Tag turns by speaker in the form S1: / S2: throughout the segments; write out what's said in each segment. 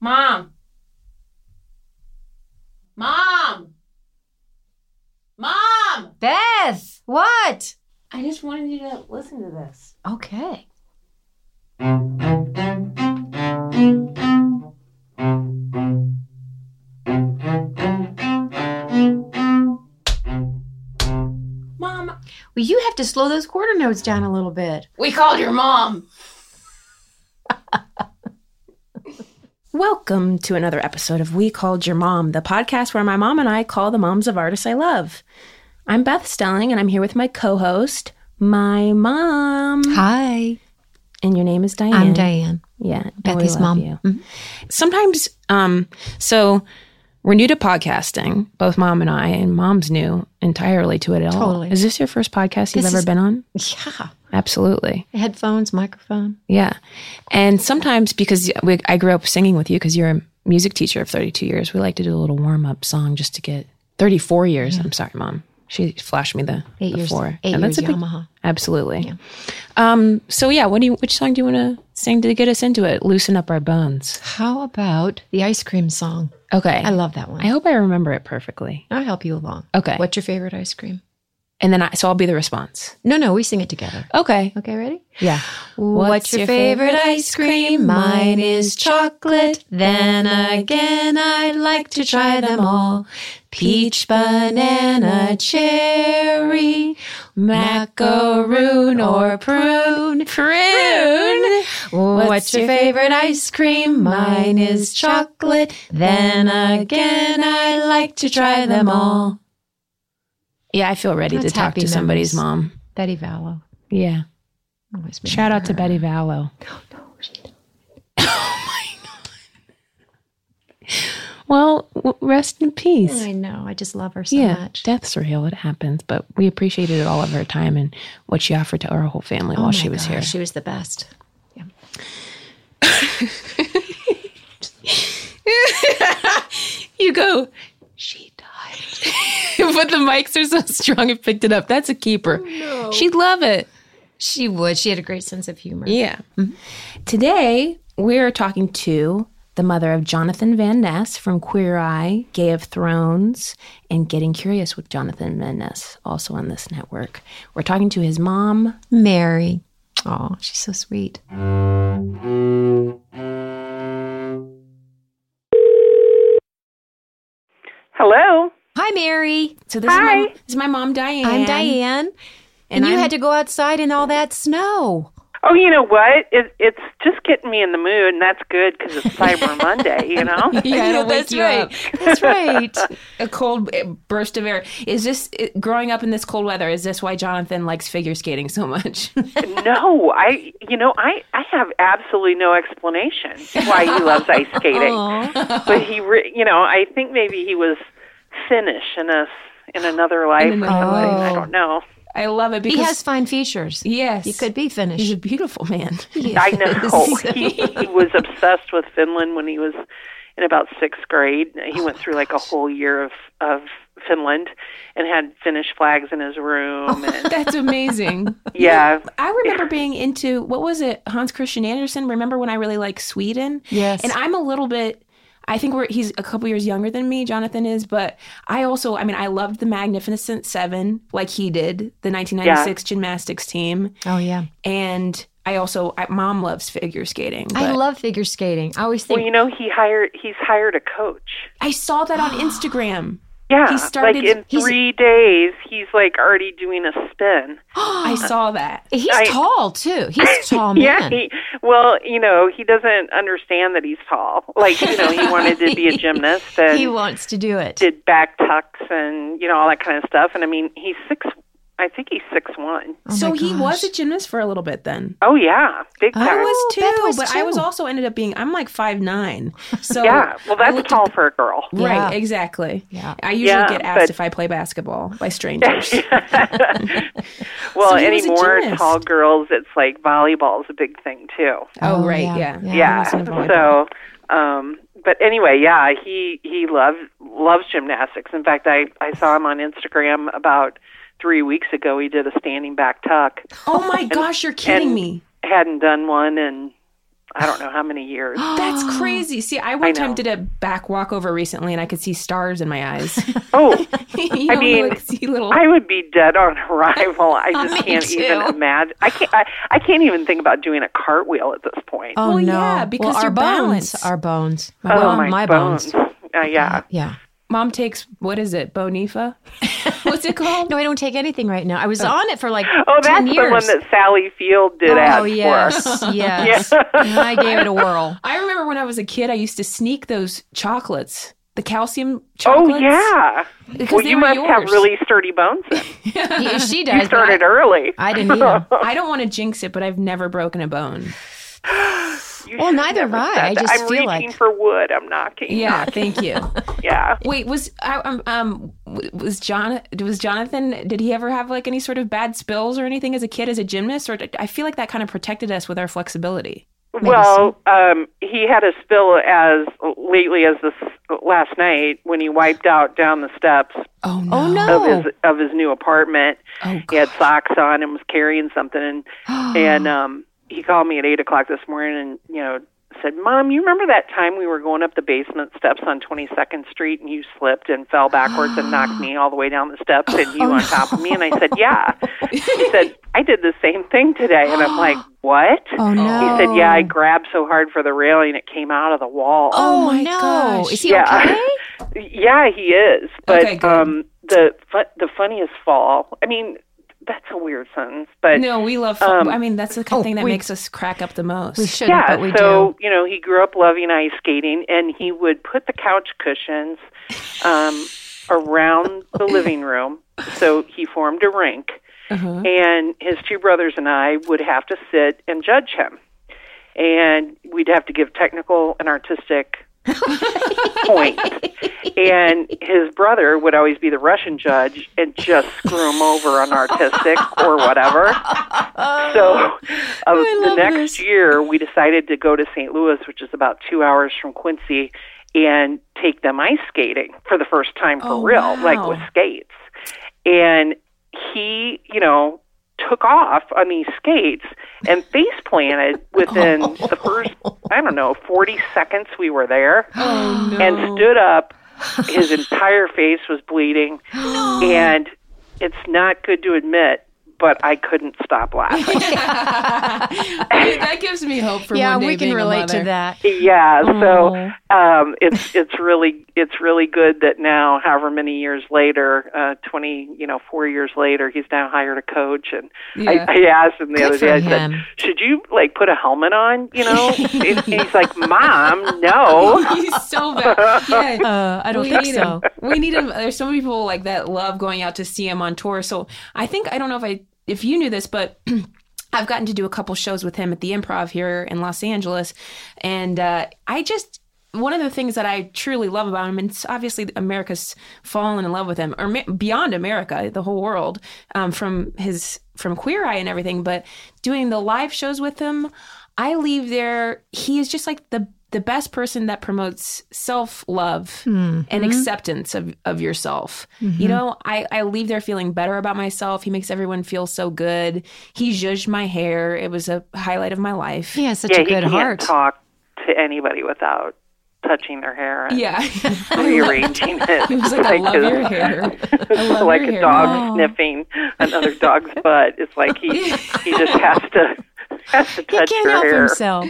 S1: Mom. Mom. Mom.
S2: Beth, what?
S1: I just wanted you to listen to this.
S2: Okay.
S1: Mom,
S2: Well, you have to slow those quarter notes down a little bit.
S1: we called your mom.
S3: Welcome to another episode of We Called Your Mom, the podcast where my mom and I call the moms of artists I love. I'm Beth Stelling, and I'm here with my co host, my mom.
S2: Hi.
S3: And your name is Diane.
S2: I'm Diane.
S3: Yeah.
S2: Bethy's mom. Mhm.
S3: Sometimes, um, so we're new to podcasting, both mom and I, and mom's new entirely to it at all.
S2: Totally.
S3: Is this your first podcast you've
S2: This
S3: ever
S2: is-
S3: been on?
S2: Yeah.
S3: Absolutely.
S2: Headphones, microphone.
S3: Yeah. And sometimes because we, I grew up singing with you because you're a music teacher of 32 years, we like to do a little warm up song just to get 34 years. I'm sorry, mom. She flashed me the,
S2: Eight
S3: the
S2: years.
S3: four.
S2: Eight
S3: And
S2: years
S3: that's a big-
S2: Yamaha.
S3: Absolutely.
S2: Yeah.
S3: Um, so yeah, what do you, which song do you want to sing to get us into it? Loosen up our bones.
S2: How about the ice cream song?
S3: Okay.
S2: I love that one.
S3: I hope I remember it perfectly.
S2: I'll help you along.
S3: Okay.
S2: What's your favorite ice cream?
S3: And then I, so I'll be the response.
S2: No, no, we sing it together.
S3: Okay.
S2: Okay, ready?
S3: Yeah.
S2: What's your favorite ice cream? Mine is chocolate. Then again, I'd like to try them all. Peach, banana, cherry, macaroon, or prune. Prune. What's your favorite ice cream? Mine is chocolate. Then again, I like to try them all.
S3: Yeah, I feel ready
S2: That's
S3: to talk to somebody's mom.
S2: Betty Vallow.
S3: Yeah.
S2: Always
S3: Shout out to
S2: her.
S3: Betty Vallow. Well, rest in peace.
S2: I know. I just love her so
S3: yeah,
S2: much.
S3: death's real. It happens, but we appreciated all of her time and what she offered to our whole family
S2: Oh
S3: while she was here.
S2: She was the best. Yeah.
S3: you go. She died, but the mics are so strong it picked it up. That's a keeper. Oh, She'd love it.
S2: She would. She had a great sense of humor.
S3: Yeah. Mm-hmm. Today, we're talking to the mother of Jonathan Van Ness from Queer Eye, Gay of Thrones, and Getting Curious with Jonathan Van Ness, also on this network. We're talking to his mom.
S2: Mary. Oh, she's so sweet.
S4: Hello.
S2: Hi, Mary.
S3: So this,
S4: Hi.
S3: Is, my, this is my mom, Diane.
S2: I'm Diane. And,
S3: And
S2: you
S3: I'm-
S2: had to go outside in all that snow.
S4: Oh, you know what? It, it's just getting me in the mood, and that's good because it's Cyber Monday. You know.
S3: Yeah, it'll wake
S2: that's
S3: you
S2: right.
S3: up.
S2: That's right.
S3: A cold uh, burst of air. Is this uh, growing up in this cold weather? Is this why Jonathan likes figure skating so much?
S4: no, I. You know, I. I have absolutely no explanation why he loves ice skating. But he, re, you know, I think maybe he was Finnish in a in another life or something.
S3: another-
S4: I don't know.
S3: I love it because
S2: he has fine features.
S3: yes,
S2: He could be Finnish.
S3: He's a beautiful man.
S4: I know. he, he was obsessed with Finland when he was in about sixth grade. He oh went through like a whole year of of Finland and had Finnish flags in his room. Oh, and
S3: That's amazing.
S4: yeah,
S3: I remember being into what was it, Hans Christian Andersen. Remember when I really liked Sweden?
S2: Yes.
S3: And I'm a little bit. I think we're he's a couple years younger than me, Jonathan is, but I also, I mean, I loved the Magnificent Seven like he did, the 1996 gymnastics team,
S2: oh, yeah.
S3: and I also, I, mom loves figure skating.
S2: I love figure skating. I always think,
S4: well, you know, he hired he's hired a coach.
S3: I saw that on Instagram.
S4: Yeah,
S3: He started-
S4: like in three days, he's like already doing a spin.
S3: I saw that.
S2: he's
S4: I-
S2: tall, too. He's a tall man.
S4: Yeah, he, well, you know, he doesn't understand that he's tall. Like, you know, he wanted to be a gymnast and
S2: he wants to do it.
S4: did back tucks and you know all that kind of stuff. And I mean, he's six. I think he's six one.
S2: Oh
S3: so he was a gymnast for a little bit then.
S4: Oh yeah, big
S2: Oh,
S4: time.
S3: I was too,
S2: Beth was
S3: but I was also ended up being I'm like five nine. So
S4: yeah, well, that's tall
S3: at-
S4: for a girl.
S3: Right,
S2: Yeah.
S3: exactly.
S2: Yeah.
S3: I usually
S4: Yeah,
S3: get asked
S4: but-
S3: if I play basketball by strangers.
S4: well,
S3: So he was
S4: anymore, tall girls, it's like volleyball is a big thing too.
S3: oh,
S2: Oh,
S3: right,
S2: yeah,
S3: yeah,
S2: yeah.
S4: Yeah.
S3: I was in volleyball.
S4: So, um, but anyway, yeah, he he loves loves gymnastics. In fact, I I saw him on Instagram about three weeks ago. He did a standing back tuck.
S3: oh my gosh, you're kidding
S4: and-
S3: me.
S4: Hadn't done one in I don't know how many years.
S3: That's crazy. See, I one
S4: I
S3: time did a back walkover recently, and I could see stars in my eyes.
S4: Oh,
S3: you know,
S4: mean,
S3: like see little.
S4: I would be dead on arrival. I just
S2: Me
S4: can't even imagine. I can't. I, I can't even think about doing a cartwheel at this point.
S2: Oh
S3: Well,
S2: no!
S3: yeah, because
S2: well, our
S3: your
S2: bones,
S3: balance.
S2: our bones.
S3: My
S2: well,
S3: bone-
S2: my bones.
S4: Uh, yeah.
S2: Yeah.
S3: Mom takes what is it? Boniva. What's it called?
S2: No, I don't take anything right now. I was oh. on it for like
S4: Oh, that's
S2: 10 years.
S4: the one that Sally Field did
S2: oh
S4: ads
S2: yes,
S4: for.
S2: yes. I gave it a whirl.
S3: I remember when I was a kid, I used to sneak those chocolates, the calcium
S4: Oh yeah.
S3: Because
S4: Well, you
S3: were
S4: must have really sturdy bones. Then.
S2: He- she does. but
S4: started
S2: I,
S4: early.
S2: I didn't eat them.
S3: I don't want to jinx it, but I've never broken a bone.
S4: You
S2: Well, neither have I. I just
S4: I'm
S2: feel
S4: reaching
S2: like-
S4: for wood. I'm knocking.
S3: Yeah, thank you.
S4: Yeah.
S3: Wait, was I, um um was John was Jonathan? Did he ever have like any sort of bad spills or anything as a kid as a gymnast? Or I feel like that kind of protected us with our flexibility.
S4: Well, um, he had a spill as lately as this last night when he wiped out down the steps
S3: Oh no!
S4: Of
S2: no!
S4: his of his new apartment.
S3: Oh,
S4: He had socks on and was carrying something, and and um, he called me at eight o'clock this morning, and you know said, "Mom, you remember that time we were going up the basement steps on Twenty Second Street, and you slipped and fell backwards and knocked me all the way down the steps, and you on top of me?" And I said, "Yeah." He said, "I did the same thing today," and I'm like, "What?"
S2: Oh no!
S4: He said, "Yeah, I grabbed so hard for the railing it came out of the wall."
S2: Oh,
S3: my
S2: no!
S3: gosh.
S2: Is he
S4: Yeah.
S2: okay?
S4: Yeah, he is. But
S3: Okay,
S4: um the fu- the funniest fall. I mean, that's a weird sentence, but
S3: No, we love.
S4: Um,
S3: I mean, that's the kind of
S2: oh,
S3: thing that
S2: we-
S3: makes us crack up the most.
S2: We shouldn't,
S4: yeah.
S2: but we
S4: so
S2: do.
S4: you know, he grew up loving ice skating, and he would put the couch cushions um, around the living room. So he formed a rink,
S3: Uh-huh.
S4: and his two brothers and I would have to sit and judge him, and we'd have to give technical and artistic points. And his brother would always be the Russian judge and just screw him over on artistic or whatever. So uh, the next
S2: this.
S4: year, we decided to go to St. Louis, which is about two hours from Quincy, and take them ice skating for the first time for
S3: Oh,
S4: real,
S3: wow.
S4: like with skates. And he, you know, took off on these skates and face planted within oh. the first, I don't know, 40 seconds we were there
S3: Oh no!
S4: and stood up. His entire face was bleeding. And it's not good to admit, but I couldn't stop laughing.
S3: that gives me hope for
S2: Yeah,
S3: one day
S2: we can
S3: being
S2: relate to that.
S4: yeah,
S2: Oh.
S4: so um it's it's really it's really good that now however many years later, uh 20, you know, 4 years later, he's now hired a coach and
S3: Yeah.
S4: I, I asked him the
S2: Good
S4: other day I
S2: him.
S4: said, "Should you like put a helmet on, you know?" and he's like, "Mom, no."
S3: He's so bad. Yeah.
S2: Uh, I don't
S3: we
S2: think
S3: need
S2: so.
S3: him. We need him. There's so many people like that love going out to see him on tour. So I think I don't know if I if you knew this, but I've gotten to do a couple shows with him at the Improv here in Los Angeles, and uh, I just one of the things that I truly love about him, and obviously America's fallen in love with him, or beyond America, the whole world, um, from his from Queer Eye and everything. But doing the live shows with him, I leave there. He is just like the the best person that promotes self love hmm. and mm-hmm. acceptance of, of yourself. You mm-hmm. know, I, I leave there feeling better about myself. He makes everyone feel so good. He zhuzhed my hair. It was a highlight of my life.
S2: He has such
S4: yeah,
S2: a good
S4: he can't
S2: heart.
S4: talk to anybody without touching their hair and
S3: Yeah.
S4: rearranging it.
S3: He was like, I love
S4: a-
S3: your hair. I love
S4: like a
S3: hair.
S4: dog
S2: Oh.
S4: sniffing another dog's butt. It's like he he just has to has to
S2: He
S4: touch
S2: can't
S4: your
S2: help
S4: hair.
S2: himself.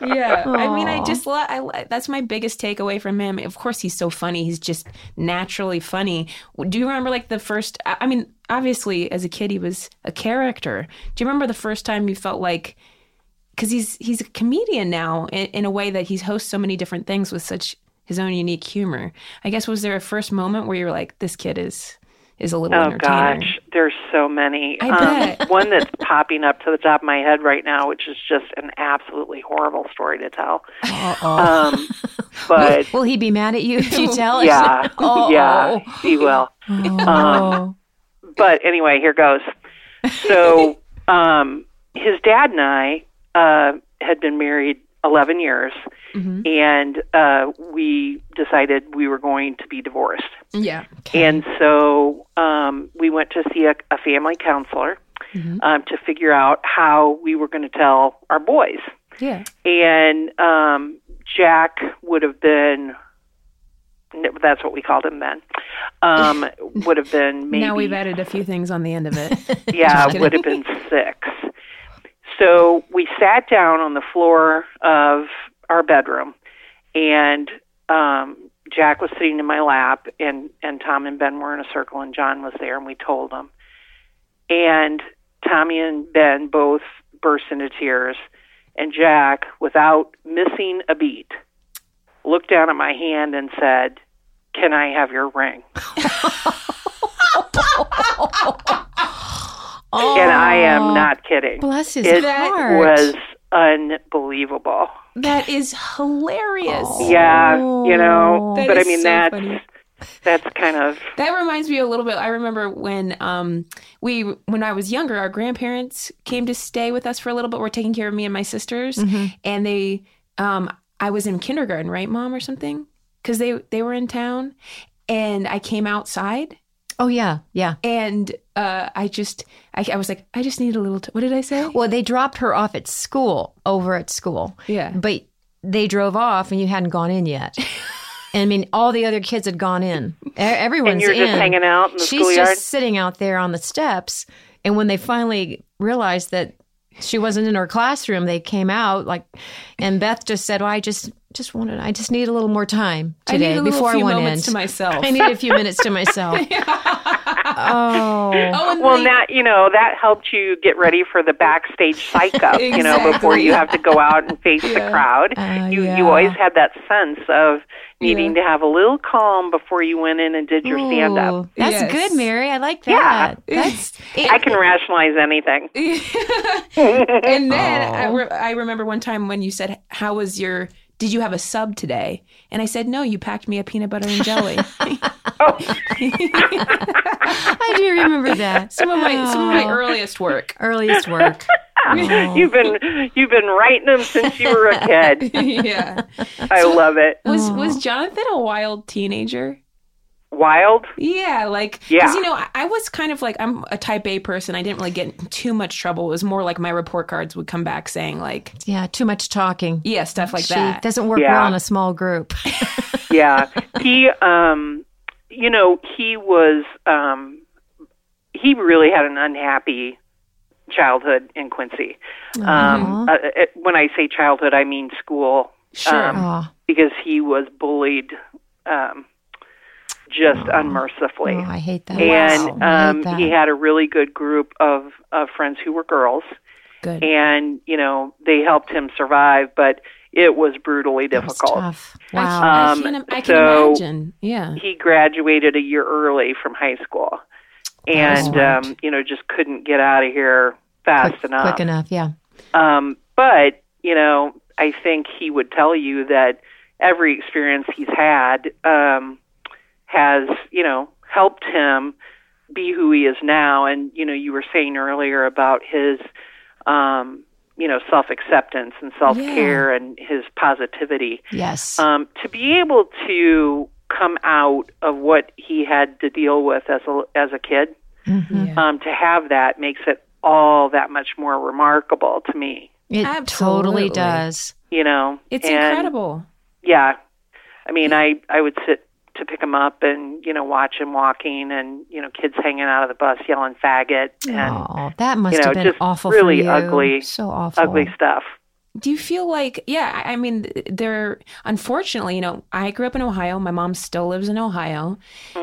S3: Yeah i mean i just lo- I, that's my biggest takeaway from him. Of course he's so funny. He's just naturally funny. Do you remember like the first i I mean obviously as a kid he was a character. Do you remember the first time you felt like because he's he's a comedian now in, in a way that he hosts so many different things with such his own unique humor. I guess was there a first moment where you were like this kid is is a little
S4: Oh
S3: entertainer
S4: gosh, there's so many.
S3: I
S4: um,
S3: bet.
S4: one that's popping up to the top of my head right now, which is just an absolutely horrible story to tell. Um, but
S2: Will he be mad at you if you tell
S4: yeah,
S2: Oh.
S4: yeah, he will.
S2: Oh.
S4: but anyway, here goes. So, um, his dad and I uh, had been married 11 years,
S3: Mm-hmm.
S4: and uh, we decided we were going to be divorced.
S3: yeah
S4: And so um, we went to see a, a family counselor
S3: Mm-hmm.
S4: um, to figure out how we were going to tell our boys.
S3: Yeah.
S4: and um, Jack would have been. That's what we called him then. Um, would have been maybe
S3: Now we've added a few things on the end of it.
S4: yeah, would have been six. So we sat down on the floor of our bedroom, and um, Jack was sitting in my lap, and and Tom and Ben were in a circle, and John was there, and we told them. And Tommy and Ben both burst into tears, and Jack, without missing a beat, looked down at my hand and said, "Can I have your ring?" And I am not kidding.
S2: Bless his
S4: It
S2: heart.
S4: was unbelievable.
S3: that is hilarious.
S4: Yeah, you know,
S3: That
S4: but I mean
S3: so
S4: that's
S3: funny.
S4: that's kind of
S3: That reminds me a little bit. I remember when um we when I was younger, our grandparents came to stay with us for a little bit. Were taking care of me and my sisters, and they um I was in kindergarten, right, mom, or something, because they they were in town, and I came outside.
S2: Oh yeah, yeah.
S3: And uh, I just, I, I was like, I just need a little. T- what did I say?
S2: Well, they dropped her off at school, over at school.
S3: Yeah.
S2: But they drove off and you hadn't gone in yet. and I mean, all the other kids had gone in. Everyone's
S4: and you're just
S2: in.
S4: hanging out in the
S2: She's
S4: schoolyard.
S2: just sitting out there on the steps. And when they finally realized that she wasn't in her classroom, they came out like, and Beth just said, "Well, I just, just wanted, I just need a little more time
S3: I
S2: today
S3: need a little
S2: before
S3: few
S2: I went
S3: moments
S2: in.
S3: to myself.
S2: I need a few minutes to myself." oh,
S3: oh,
S4: well,
S3: they-
S4: that you know that helped you get ready for the backstage psych up. You know, before you have to go out and face the crowd.
S2: Uh,
S4: you
S2: yeah.
S4: you always had that sense of needing to have a little calm before you went in and did your stand up.
S2: That's
S3: Yes.
S2: good, Mary. I like
S4: Yeah.
S2: that. That's
S4: I can rationalize anything.
S3: and then I, re- I remember one time when you said, "How was your? Did you have a sub today?" And I said, "No, you packed me a peanut butter and jelly." Oh.
S2: I do remember that.
S3: some of my some of my oh. earliest work.
S2: Earliest work. Oh.
S4: You've been you've been writing them since you were a kid.
S3: yeah.
S4: I love it.
S3: Was oh. was Jonathan a wild teenager?
S4: Wild.
S3: Yeah, like because
S4: Yeah.
S3: you know I, I was kind of like I'm a Type A person. I didn't really get in too much trouble. It was more like my report cards would come back saying like
S2: Yeah, too much talking.
S3: yeah stuff like
S2: she
S3: that.
S2: doesn't work
S4: Yeah.
S2: well in a small group.
S4: yeah he um you know he was um he really had an unhappy childhood in quincy um uh, when i say childhood i mean school
S3: Sure.
S4: um, because he was bullied um just unmercifully
S2: oh, I hate that.
S4: and
S2: Wow.
S4: Um
S2: hate that.
S4: he had a really good group of of friends who were girls
S3: Good.
S4: and you know they helped him survive but it was brutally
S2: That was
S4: difficult
S2: tough.
S3: I,
S2: Wow.
S3: I
S4: Um,
S3: can, I can
S4: so-
S3: imagine. Yeah.
S4: he graduated a year early from high school and um you know just couldn't get out of here fast
S2: quick,
S4: enough
S2: quick enough. Yeah.
S4: um but you know i think he would tell you that every experience he's had um has you know helped him be who he is now and you know you were saying earlier about his um you know self acceptance and self care and his positivity
S2: Yes.
S4: um, to be able to come out of what he had to deal with as a as a kid,
S2: Mhm.
S3: Yeah.
S4: um, to have that makes it all that much more remarkable to me.
S2: It
S3: absolutely.
S2: totally does.
S4: You know,
S3: It's
S4: And,
S3: incredible.
S4: Yeah, I mean, I I would sit to pick him up and you know watch him walking and you know kids hanging out of the bus yelling faggot and
S2: Oh, that must
S4: you know,
S2: have been
S4: just
S2: awful
S4: really
S2: for you.
S4: ugly-
S2: So awful.
S4: ugly stuff.
S3: Do you feel like, yeah, I mean, there, unfortunately, you know, I grew up in Ohio. My mom still lives in Ohio.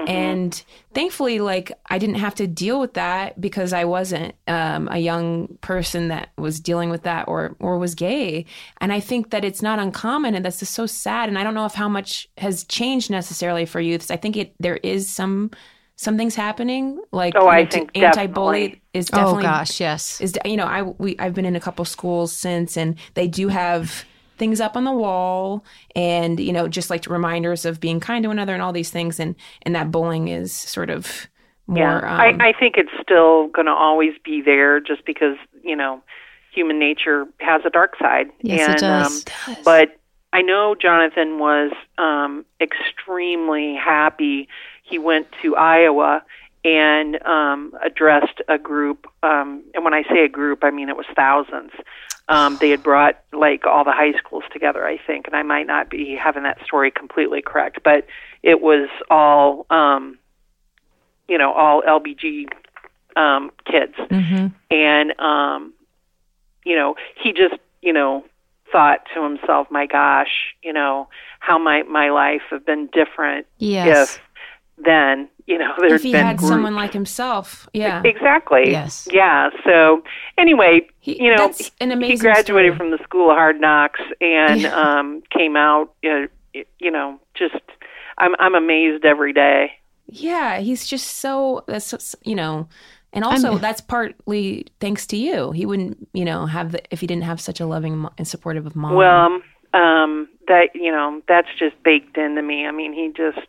S3: And thankfully, like, I didn't have to deal with that because I wasn't um, a young person that was dealing with that or, or was gay. And I think that it's not uncommon and that's just so sad. And I don't know if how much has changed necessarily for youths. I think it, there is some, something's happening. Like,
S4: Oh, I think
S3: anti-bully
S4: definitely.
S3: is
S2: oh
S3: definitely
S2: gosh, yes.
S3: is you know I we I've been in a couple schools since and they do have things up on the wall and you know just like reminders of being kind to one another and all these things and and that bullying is sort of more
S4: Yeah,
S3: um,
S4: I, I think it's still going to always be there, just because you know human nature has a dark side.
S2: Yes,
S4: and,
S2: it does.
S4: Um, but I know Jonathan was um, extremely happy. He went to Iowa and um, addressed a group. Um, and when I say a group, I mean it was thousands. Um, they had brought like all the high schools together, I think, and I might not be having that story completely correct, but it was all, um, you know, all LBG um, kids,
S2: Mm-hmm.
S4: and um, you know, he just, you know, thought to himself, "My gosh, you know, how might my life have been different
S2: Yes.
S4: if then, you know, there's
S3: if he
S4: been
S3: had
S4: groups.
S3: someone like himself, yeah,
S4: Exactly.
S2: Yes.
S4: Yeah. So anyway,
S3: He-
S4: you know,
S3: that's an amazing.
S4: he graduated
S3: story.
S4: from the School of Hard Knocks and
S3: Yeah.
S4: um, came out. Uh, you know, just I'm I'm amazed every day.
S3: Yeah, he's just so that's you know, and also
S2: I'm-
S3: that's partly thanks to you. He wouldn't, you know, have the if he didn't have such a loving and supportive of mom.
S4: Well, um, that you know, that's just baked into me. I mean, he just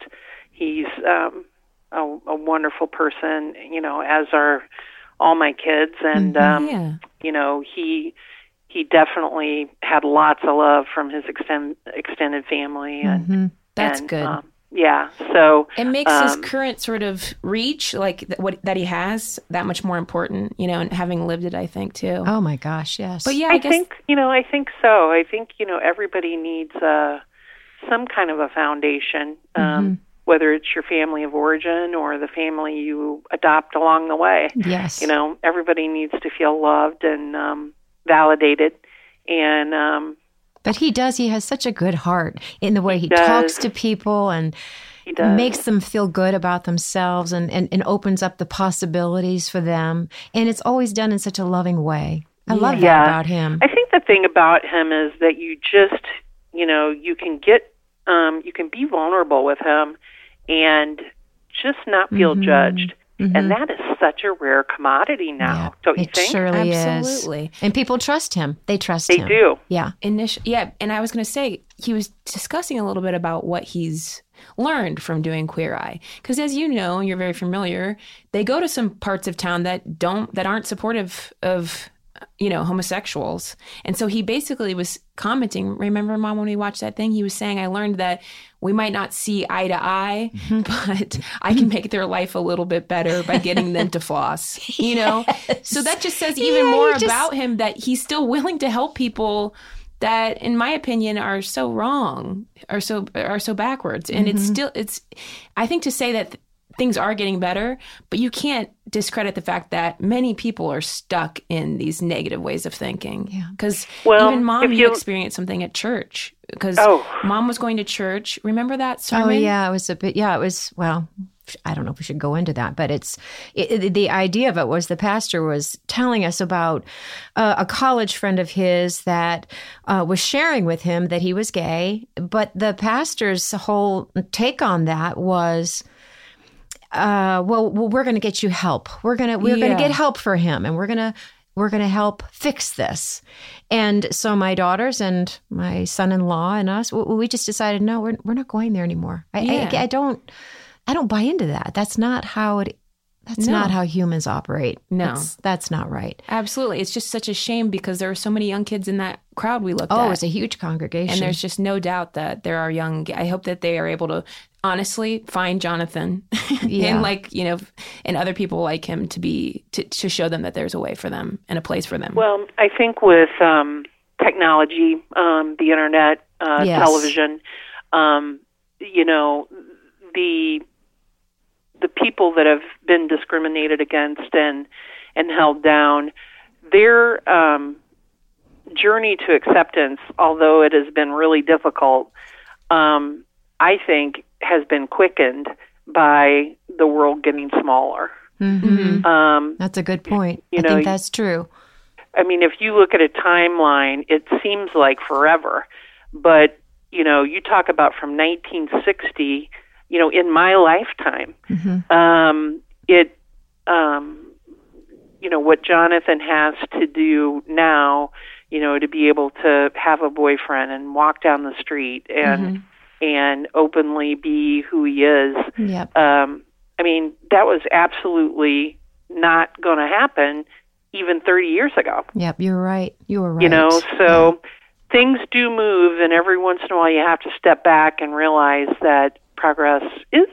S4: he's um, a, a wonderful person. You know, as are all my kids, and um,
S3: yeah,
S4: you know, he he definitely had lots of love from his extend, extended family, and,
S2: hmm
S3: that's
S4: and,
S3: good.
S4: Um, yeah. So
S3: it makes his
S4: um,
S3: current sort of reach, like th- what that he has, that much more important. You know, and having lived it, I think too.
S2: Oh my gosh, yes.
S3: but yeah, I,
S4: I,
S3: guess
S4: think you know. I think so. I think you know everybody needs uh, some kind of a foundation, um,
S2: Mm-hmm.
S4: Whether it's your family of origin or the family you adopt along the way.
S2: yes.
S4: You know, everybody needs to feel loved and um, validated, and um,
S2: But he does. He has such a good heart in the way he
S4: does.
S2: talks to people and
S4: he does.
S2: makes them feel good about themselves and, and, and opens up the possibilities for them. And it's always done in such a loving way. I love that about him.
S4: I think the thing about him is that you just, you know, you can get, um, you can be vulnerable with him, and just not feel
S2: Mhm.
S4: judged.
S2: Mhm.
S4: And that is such a rare commodity now,
S2: Yeah,
S4: don't you
S2: it
S4: think?
S2: surely is.
S3: absolutely.
S2: And people trust him. They trust
S4: they
S2: him.
S4: They do.
S2: Yeah.
S3: initial yeah and i was going to say he was discussing a little bit about what he's learned from doing queer eye because as you know and you're very familiar they go to some parts of town that don't that aren't supportive of you know homosexuals. And so he basically was commenting remember mom when we watched that thing? He was saying i learned that we might not see eye to eye but i can make their life a little bit better by getting them to floss you know? So that just says even
S2: Yeah,
S3: more
S2: just-
S3: about him that he's still willing to help people that in my opinion are so wrong are so are so backwards. And it's
S2: Mm-hmm.
S3: still it's i think to say that th- things are getting better but you can't discredit the fact that many people are stuck in these negative ways of thinking
S2: Yeah.
S3: because
S4: Well,
S3: even mom you,
S4: you-
S3: experienced something at church because
S4: Oh.
S3: mom was going to church remember that
S2: Oh yeah, it was a bit. Yeah, it was. Well, I don't know if we should go into that, but it's it, it- the idea of it was the pastor was telling us about uh, a college friend of his that uh, was sharing with him that he was gay, but the pastor's whole take on that was. Uh, well, well, we're going to get you help. We're gonna we're
S3: Yeah.
S2: gonna get help for him, and we're gonna we're gonna help fix this. And so my daughters and my son-in-law and us, we, we just decided, no, we're we're not going there anymore. I,
S3: Yeah.
S2: I, I don't, I don't buy into that. That's not how it. That's
S3: No.
S2: not how humans operate.
S3: No.
S2: that's, that's not right.
S3: absolutely it's just such a shame because there are so many young kids in that crowd we looked
S2: Oh,
S3: at
S2: it's a huge congregation.
S3: and there's just no doubt that there are young i hope that they are able to honestly find jonathan
S2: Yeah.
S3: and like you know and other people like him to be to, to show them that there's a way for them and a place for them
S4: Well, I think with um, technology, um, the internet, uh,
S2: Yes.
S4: television, um, you know, the the people that have been discriminated against and and held down, their um, journey to acceptance, although it has been really difficult, um, I think has been quickened by the world getting smaller.
S2: Mhm.
S4: Um,
S2: That's a good point.
S4: You
S2: I
S4: know,
S2: think that's true.
S4: I mean, if you look at a timeline, it seems like forever. But, you know, you talk about from 1960, you know, in my lifetime,
S2: Mhm.
S4: um, it, um, you know, what Jonathan has to do now, you know, to be able to have a boyfriend and walk down the street and, and openly be who he is,
S2: Yep.
S4: um, I mean, that was absolutely not going to happen even 30 years ago.
S2: Yep. You're right. You were right.
S4: You know, so things do move, and every once in a while you have to step back and realize that progress is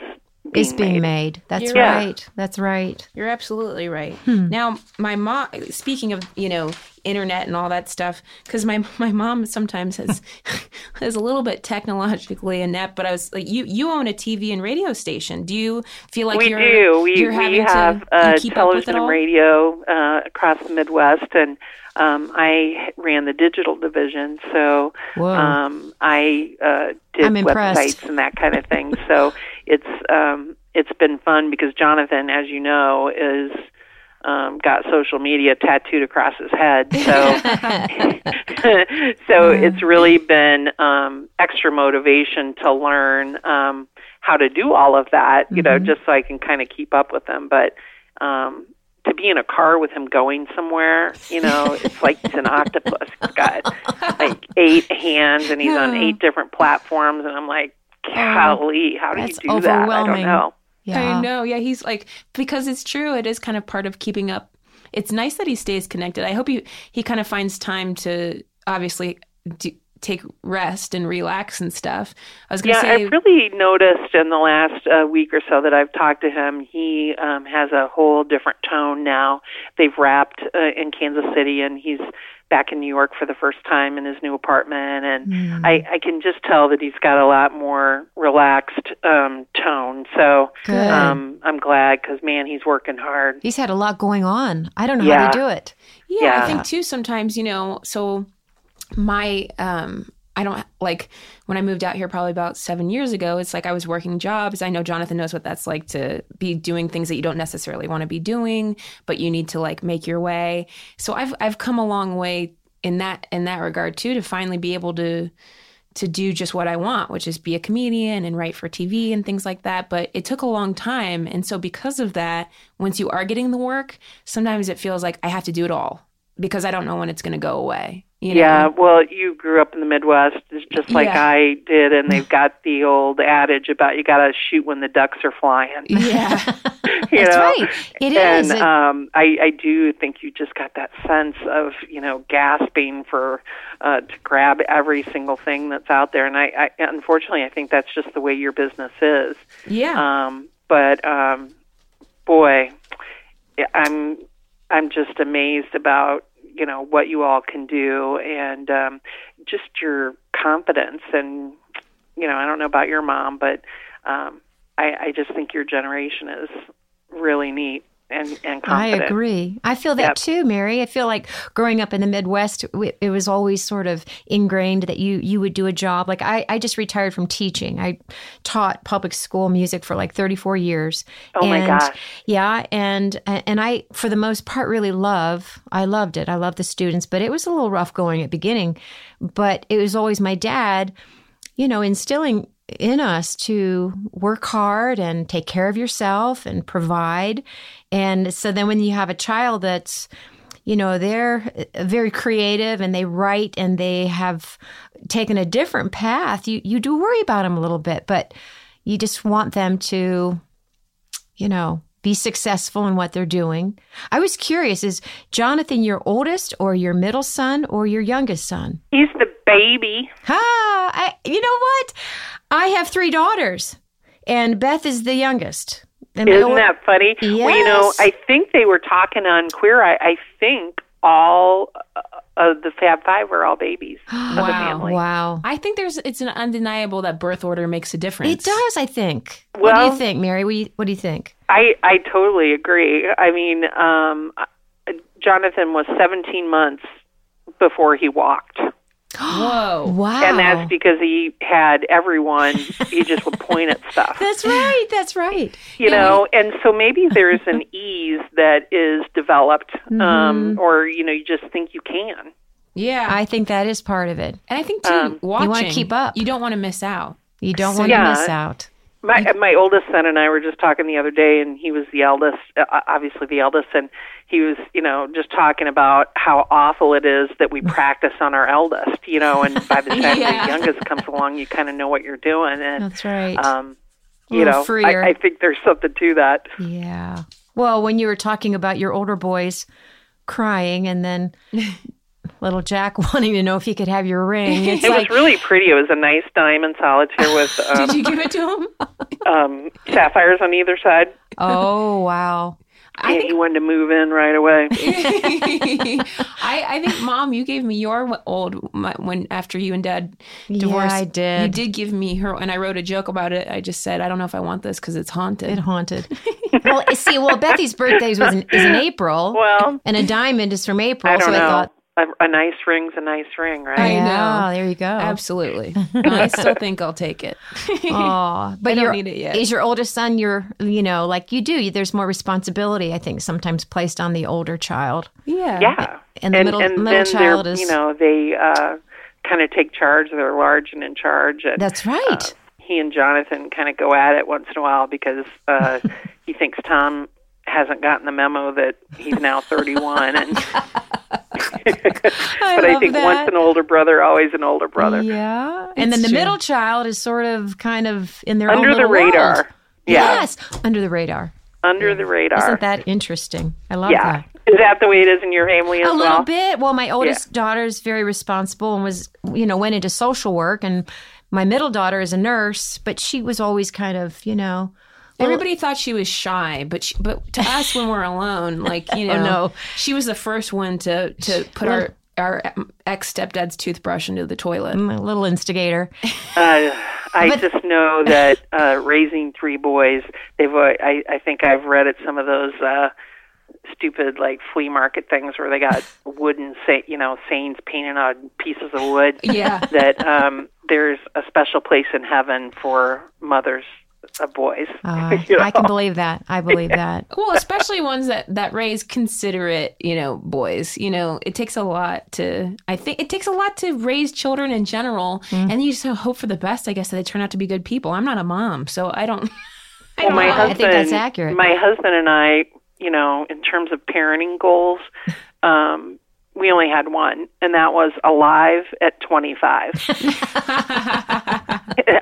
S2: is being made. That's
S3: You're
S4: right.
S2: right. That's right.
S3: You're absolutely right.
S2: Hmm.
S3: Now, my mom. Speaking of you know internet and all that stuff, because my my mom sometimes has is a little bit technologically inept. But I was like, you you own a TV and radio station. Do you feel like
S4: we
S3: you're,
S4: do. We
S3: you're
S4: we have
S3: to
S4: uh,
S3: keep with
S4: television and radio uh, across the Midwest, and um, I ran the digital division. So um, I uh, did
S2: I'm
S4: websites and that kind of thing. so it's um, it's been fun because Jonathan, as you know, is um, got social media tattooed across his head. So so it's really been um, extra motivation to learn um, how to do all of that, you know, just so I can kind of keep up with them. But um, to be in a car with him going somewhere, you know, it's like he's an octopus. He's got like eight hands and he's on eight different platforms, and I'm like, golly, how do you
S2: that's
S4: do that? I don't
S2: overwhelming.
S4: know.
S2: Yeah.
S3: I know. Yeah, he's like because it's true. It is kind of part of keeping up. It's nice that he stays connected. I hope he he kind of finds time to obviously do, take rest and relax and stuff. I was gonna
S4: Yeah,
S3: say,
S4: I've really noticed in the last uh, week or so that I've talked to him, he um, has a whole different tone now. They've wrapped uh, in Kansas City, and he's back in New York for the first time in his new apartment, and I, I can just tell that he's got a lot more relaxed um, tone. So
S2: Good.
S4: um, I'm glad because man, he's working hard.
S2: He's had a lot going on. I don't know
S4: Yeah.
S2: how to do it.
S3: yeah,
S4: yeah.
S3: I think too. Sometimes you know, so my um. I don't like when I moved out here probably about seven years ago. It's like I was working jobs. I know Jonathan knows what that's like to be doing things that you don't necessarily want to be doing, but you need to like make your way. So I've I've come a long way in that in that regard too to finally be able to to do just what I want, which is be a comedian and write for TV and things like that. But it took a long time. And so, because of that, once you are getting the work, sometimes it feels like I have to do it all because I don't know when it's going to go away. You know?
S4: Yeah, well, you grew up in the Midwest, just like
S3: Yeah.
S4: I did, and they've got the old adage about you got to shoot when the ducks are flying.
S3: Yeah.
S4: you
S2: That's
S4: know?
S2: right. It
S4: and
S2: is.
S4: Um I, I do think you just got that sense of you know gasping for uh to grab every single thing that's out there and I, I unfortunately I think that's just the way your business is
S3: yeah.
S4: um but um boy I'm I'm just amazed about you know what you all can do and um just your confidence and you know I don't know about your mom but um I I just think your generation is really neat and and
S2: I agree. I feel that
S4: Yep.
S2: too, Mary. I feel like growing up in the Midwest, it was always sort of ingrained that you you would do a job. Like I, I just retired from teaching. I taught public school music for like 34 years.
S4: Oh my
S2: and,
S4: gosh.
S2: Yeah, and and I for the most part really love. I loved it. I loved the students, but it was a little rough going at beginning. But it was always my dad, you know, instilling in us to work hard and take care of yourself and provide. And so then when you have a child that's, you know, they're very creative and they write and they have taken a different path, you, you do worry about them a little bit, but you just want them to, you know, be successful in what they're doing. I was curious is Jonathan your oldest or your middle son or your youngest son?
S4: He's the baby.
S2: Ah, I, you know what? I have three daughters, and Beth is the youngest. And my
S4: Isn't
S2: ol-
S4: that funny? Well, you know, I think they were talking on Queer Eye. I think all uh, of the Fab Five are all babies of the
S3: Wow.
S4: family.
S2: Wow.
S3: I think there's it's an undeniable that birth order makes a difference.
S2: It does, I think. what do you think, Mary? What do you, what do you think?
S4: I I totally agree. I mean, um, Jonathan was 17 months before he walked.
S3: Whoa.
S2: Wow.
S4: And that's because he had everyone, he just would point at stuff.
S2: That's right. That's right.
S4: you know and so maybe there's an ease that is developed
S2: Mm-hmm.
S4: um or you know you just think you can
S3: Yeah.
S2: I think that is part of it.
S3: and I think too,
S4: Um,
S3: watching.
S2: wanna keep up.
S3: You don't want to miss out.
S2: You don't
S3: So-
S2: want to miss out.
S4: my my oldest son and I were just talking the other day and he was the eldest uh, obviously the eldest and he was you know just talking about how awful it is that we practice on our eldest you know and by the time
S3: Yeah.
S4: the youngest comes along you kind of know what you're doing and
S2: That's right.
S4: um you know
S2: freer.
S4: I, I think there's something to that
S2: yeah. Well, when you were talking about your older boys crying and then little Jack wanting to know if he could have your ring. It's
S4: It
S2: like
S4: was really pretty. It was a nice diamond solitaire with um,
S3: Did you give it to him?
S4: um, sapphires on either side.
S2: Oh wow.
S3: I think-
S4: wanted to move in right away.
S3: I, I think, Mom, you gave me your old my, when after you and Dad
S2: Yeah,
S3: divorced.
S2: I did.
S3: You did give me her, and I wrote a joke about it. I just said, I don't know if I want this because it's haunted.
S2: It haunted. well, see, well, Bethy's birthday was in, is in April,
S4: Well,
S2: and a diamond is from April.
S4: I don't
S2: so
S4: know.
S2: I thought,
S4: a, a nice ring's a nice ring, right?
S3: I
S2: yeah,
S3: know.
S2: there you go.
S3: Absolutely. I still think I'll take it.
S2: Aw, but
S3: I don't
S2: your-
S3: need it yet.
S2: Is your oldest son your, you know, like you do? There's more responsibility, I think, sometimes placed on the older child.
S3: Yeah.
S4: yeah.
S2: And the middle- middle
S4: then
S2: child is-
S4: you know, they uh, kind of take charge. They're large and in charge. And
S2: That's right.
S4: he and Jonathan kind of go at it once in a while because uh, he thinks Tom hasn't gotten the memo that he's now 31 and but I
S2: love
S4: think
S2: that.
S4: once an older brother always an older brother
S2: Yeah. And then the
S3: true.
S2: middle child is sort of kind of in their own
S4: under the radar
S2: world.
S4: yeah
S2: Yes, under the radar.
S4: under the radar
S2: Isn't that interesting? I love
S4: yeah
S2: that.
S4: is that the way it is in your family as
S2: A
S4: well
S2: little bit. Well, my oldest daughter's very responsible and was, you know, went into social work, and my middle daughter is a nurse, but she was always kind of, you know,
S3: Everybody thought she was shy, but she, but to us when we're alone, like you know,
S2: Oh, no.
S3: she was the first one to to put our our ex stepdad's toothbrush into the toilet.
S2: a little instigator.
S4: Uh, I
S2: But-
S4: just know that uh, raising three boys, they've. uh, I I think I've read at some of those uh, stupid like flea market things where they got wooden, sa- you know, sayings painted on pieces of wood.
S3: Yeah.
S4: That um, there's a special place in heaven for mothers of boys.
S2: Uh,
S4: You know?
S2: I can believe that. I believe that.
S3: Well, especially ones that that raise considerate, you know, boys. You know, it takes a lot to. I think it takes a lot to raise children in general,
S2: Mm.
S3: and you just hope for the best. I guess that they turn out to be good people. I'm not a mom, so I don't. I
S4: Well,
S3: don't
S4: my
S3: know.
S2: I
S4: husband,
S2: think that's accurate.
S4: My husband and I, you know, in terms of parenting goals, um, we only had one, and that was alive at 25.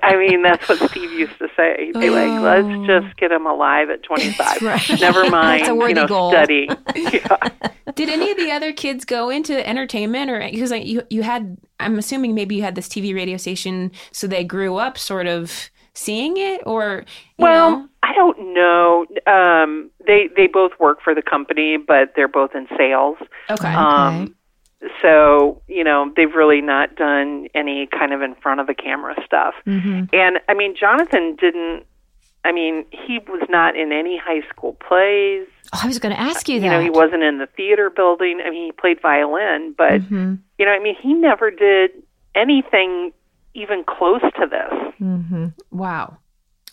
S4: I mean, that's what Steve used to say. he'd They like, oh. let's just get him alive at 25. Never mind, you know,
S2: goal.
S4: studying. yeah.
S3: Did any of the other kids go into entertainment, or because like you you had? I'm assuming maybe you had this TV radio station, so they grew up sort of seeing it, or you
S4: Well,
S3: know?
S4: I don't know. Um, they they both work for the company, but they're both in sales.
S3: okay,
S4: Um, so you know they've really not done any kind of in front of the camera stuff.
S2: Mm-hmm.
S4: And I mean, Jonathan didn't. I mean, he was not in any high school plays.
S2: Oh, I was going to ask you that.
S4: You know, he wasn't in the theater building. I mean, he played violin, but
S2: Mm-hmm.
S4: you know, I mean, he never did anything even close to this.
S2: Mm-hmm.
S3: wow.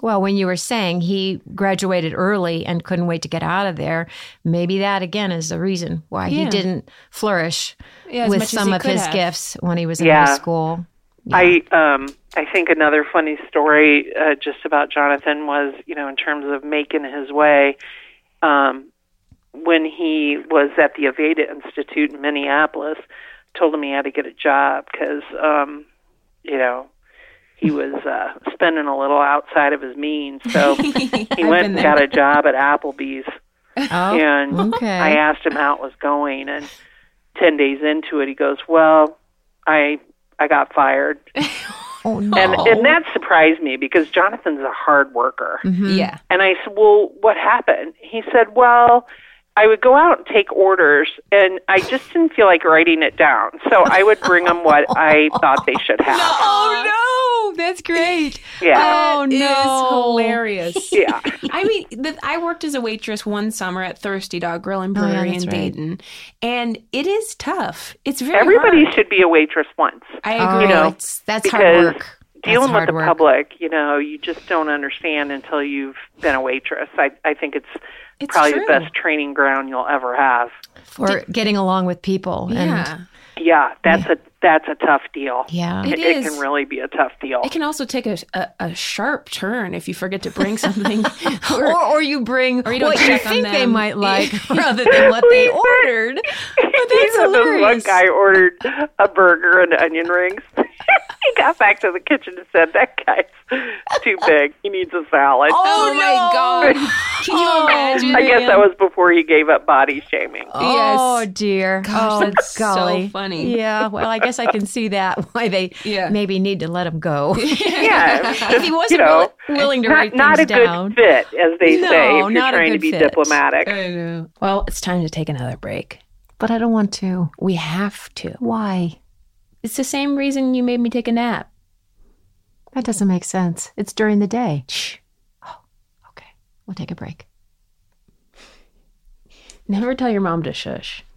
S2: Well, when you were saying he graduated early and couldn't wait to get out of there, maybe that again is the reason why he didn't flourish
S3: Yeah,
S2: with some of his
S3: have.
S2: gifts when he was in
S4: Yeah.
S2: high school.
S4: I um I think another funny story uh, just about Jonathan was you know in terms of making his way um when he was at the Aveda Institute in Minneapolis told him he had to get a job because um you know he was uh spending a little outside of his means so he went and got a job at Applebee's
S2: Oh,
S4: and
S2: okay.
S4: I asked him how it was going, and ten days into it, he goes, "Well, I I got fired,"
S2: oh no.
S4: and and that surprised me because Jonathan's a hard worker.
S2: Mhm.
S3: Yeah.
S4: And I said, "Well, what happened?" He said, "Well." I would go out and take orders, and I just didn't feel like writing it down. So I would bring them what I thought they should have.
S2: Oh no, that's great.
S4: Yeah,
S2: Oh
S3: That is
S2: no.
S3: hilarious.
S4: yeah.
S3: I mean, the, I worked as a waitress one summer at Thirsty Dog Grill and
S2: Oh, yeah,
S3: Brewery in
S2: right.
S3: Dayton, and it is tough. It's very
S4: Everybody
S3: hard.
S4: should be a waitress once.
S3: I
S2: Oh,
S3: agree.
S4: know,
S2: it's, that's hard
S4: because
S2: work. That's
S4: dealing with the
S2: work.
S4: public, you know, you just don't understand until you've been a waitress. I I think it's,
S3: It's
S4: probably
S3: true.
S4: the best training ground you'll ever have.
S2: for getting along with people. And
S3: yeah.
S4: Yeah, that's a that's a tough deal.
S2: yeah.
S3: It
S4: it,
S3: is.
S4: can really be a tough deal.
S3: It can also take a, a, a sharp turn if you forget to bring something.
S2: Or, or you bring
S3: Or you don't
S2: what you
S3: check on
S2: think they might like rather than what they ordered. But oh, that's
S4: You know, this one guy ordered a burger and onion rings. He got back to the kitchen and said, "That guy's too big. He needs a salad."
S3: Oh, oh my god! Can you oh. imagine?
S4: I guess that was before he gave up body shaming.
S2: Oh
S3: Yes.
S2: dear.
S3: Gosh,
S2: oh
S3: that's so
S2: golly.
S3: funny.
S2: Yeah. Well, I guess I can see that why they
S3: Yeah.
S2: maybe need to let him go.
S4: Yeah,
S2: if he wasn't
S4: you know,
S2: willi- willing to
S4: not,
S2: write
S4: not a
S2: things down.
S4: good fit, as they
S2: No,
S4: say, if you're
S2: not a
S4: trying to
S2: good
S4: be
S2: fit.
S4: diplomatic.
S3: I know. Well, it's time to take another break.
S2: But I don't want to.
S3: We have to.
S2: Why?
S3: It's the same reason you made me take a nap.
S2: That doesn't make sense. It's during the day. Shh. Oh, okay. We'll take a break.
S3: Never tell your mom to shush.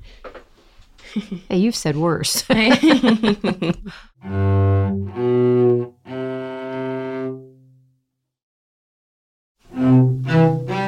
S2: Hey, you've said worse.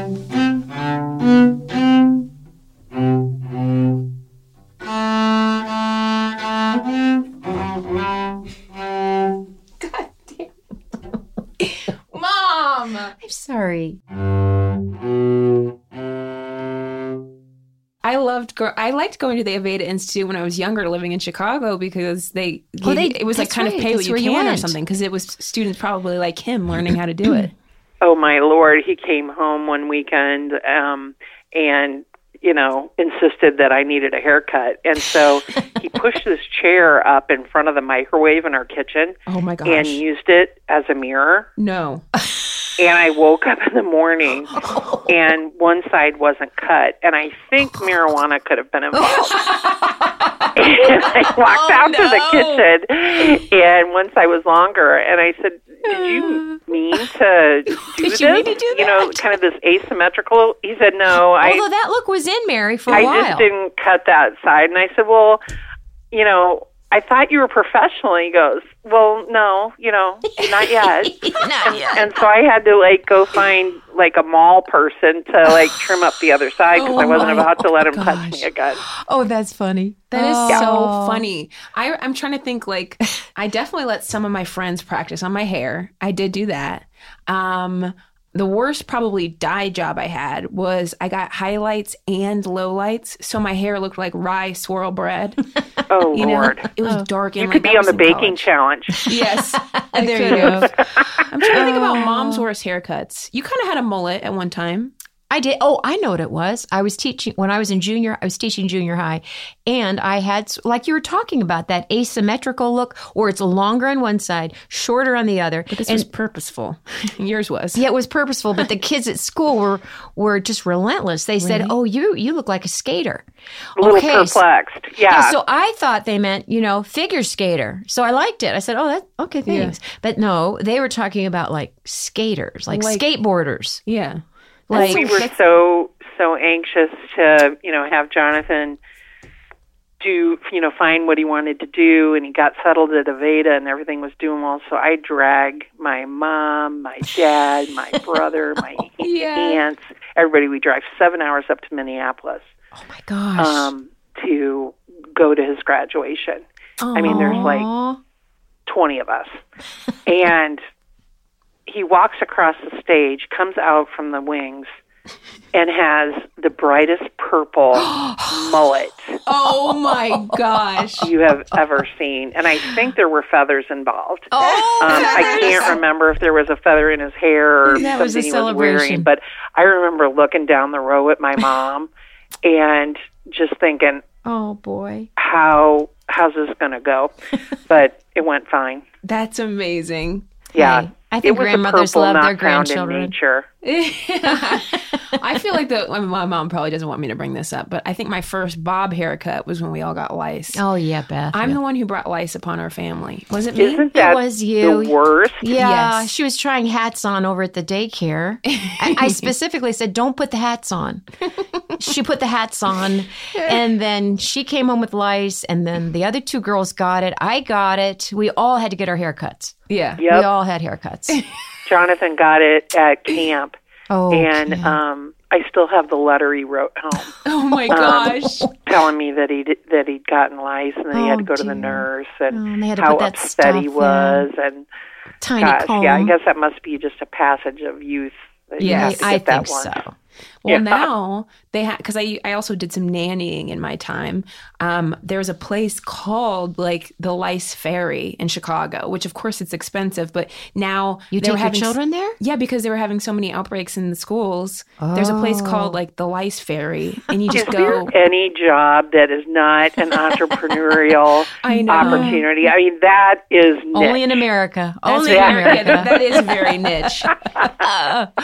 S3: Go- I liked going to the Aveda Institute when I was younger, living in Chicago, because they.
S2: Oh, they-
S3: it was like kind
S2: right,
S3: of pay what
S2: that's
S3: you
S2: where you
S3: can or something, because it was students probably like him learning how to do it.
S4: Oh my lord, he came home one weekend um and you know, insisted that I needed a haircut. And so he pushed this chair up in front of the microwave in our kitchen
S3: Oh my gosh!
S4: and used it as a mirror.
S3: no.
S4: And I woke up in the morning and one side wasn't cut. And I think marijuana could have been involved. Oh. and I walked out to the oh, kitchen and one side was longer. And I said, Did you uh. mean to do
S2: Did
S4: this?
S2: you mean to do
S4: you
S2: know,
S4: kind of this asymmetrical. He said, No, I.
S2: Although that look was in Mary for a
S4: I
S2: while.
S4: I just didn't cut that side. And I said, Well, you know, I thought you were professional. And He goes, Well, no, you know, not yet.
S2: Not yet.
S4: and so I had to like go find like a mall person to like trim up the other side because I
S3: Oh
S4: wasn't
S3: my
S4: about to let him
S3: gosh.
S4: touch me again.
S2: Oh, that's funny.
S3: That is
S2: Oh.
S3: so funny. I, I'm trying to think like I definitely let some of my friends practice on my hair. I did do that. Um, the worst probably dye job I had was I got highlights and lowlights, so my hair looked like rye swirl bread.
S4: Oh
S3: You know,
S4: Lord.
S3: it was oh. dark and
S4: You
S3: like,
S4: could be on the baking
S3: college.
S4: challenge.
S3: Yes,
S2: There
S3: there
S2: you
S3: you
S2: go.
S3: go. I'm trying to think about oh. mom's worst haircuts. You kind of had a mullet at one time.
S2: I did. Oh, I know what it was. I was teaching when I was in junior. I was teaching junior high, and I had like you were talking about that asymmetrical look, where it's longer on one side, shorter on the other.
S3: This
S2: and
S3: was purposeful. Yours was.
S2: yeah, it was purposeful. But the kids at school were were just relentless. They said, "Oh, you you look like a skater."
S4: A little
S2: Okay, so-
S4: perplexed.
S2: Yeah,
S4: Yeah.
S2: so I thought they meant, you know, figure skater. So I liked it. I said, "Oh, that okay, thanks." But no, they were talking about like skaters, like,
S3: Like-
S2: skateboarders.
S3: Yeah.
S2: Like
S4: we were so so anxious to you know have Jonathan do you know find what he wanted to do and he got settled at Aveda and everything was doing well so I drag my mom my dad my brother my
S3: Yeah.
S4: aunts everybody we drive 7 hours up to Minneapolis
S2: oh my gosh.
S4: um to go to his graduation I mean there's like 20 of us. and he walks across the stage, comes out from the wings, and has the brightest purple mullet
S3: Oh my gosh.
S4: you have ever seen. And I think there were feathers involved.
S2: Oh,
S4: Um, I can't remember if there was a feather in his hair or
S2: That was a
S4: something he was wearing, but I remember looking down the row at my mom and just thinking,
S2: Oh boy.
S4: how how's this going to go? But it went fine.
S3: That's amazing.
S4: Yeah.
S2: Hey, I think grandmothers love their grandchildren.
S4: nature.
S3: I feel like the I mean, my mom probably doesn't want me to bring this up, but I think my first bob haircut was when we all got lice.
S2: Oh yeah, Beth.
S3: I'm
S2: yeah.
S3: the one who brought lice upon our family. Was it me?
S4: Isn't that
S2: was you.
S4: the worst?
S2: Yeah,
S3: Yes.
S2: she was trying hats on over at the daycare. I, I specifically said, "Don't put the hats on." she put the hats on, and then she came home with lice, and then the other two girls got it. I got it. We all had to get our haircuts.
S3: yeah.
S2: We all had haircuts.
S4: Jonathan got it at camp,
S2: Oh,
S4: and
S2: yeah.
S4: um, I still have the letter he wrote home
S3: Oh my gosh.
S4: telling me that he that he'd gotten lice and then he had
S2: Oh,
S4: to go to the nurse and,
S2: Oh, and they had to
S4: how upset he
S2: in.
S4: was and
S2: tiny
S4: gosh,
S2: comb.
S4: yeah, I guess that must be just a passage of youth. That you have to
S2: I
S4: that
S2: think
S4: once.
S2: so.
S3: Well,
S4: Yeah.
S3: now they have because I I also did some nannying in my time. Um, there's a place called like the Lice Fairy in Chicago, which of course it's expensive, but now
S2: You
S3: they were
S2: take your
S3: having s-
S2: children there?
S3: Yeah, because they were having so many outbreaks in the schools. There's a place called like the Lice Fairy, and you just go.
S4: any job that is not an entrepreneurial
S3: I know.
S4: opportunity? I mean, that is
S2: Only in America.
S3: That's
S2: Only in
S3: very-
S2: America.
S3: that- is very niche. what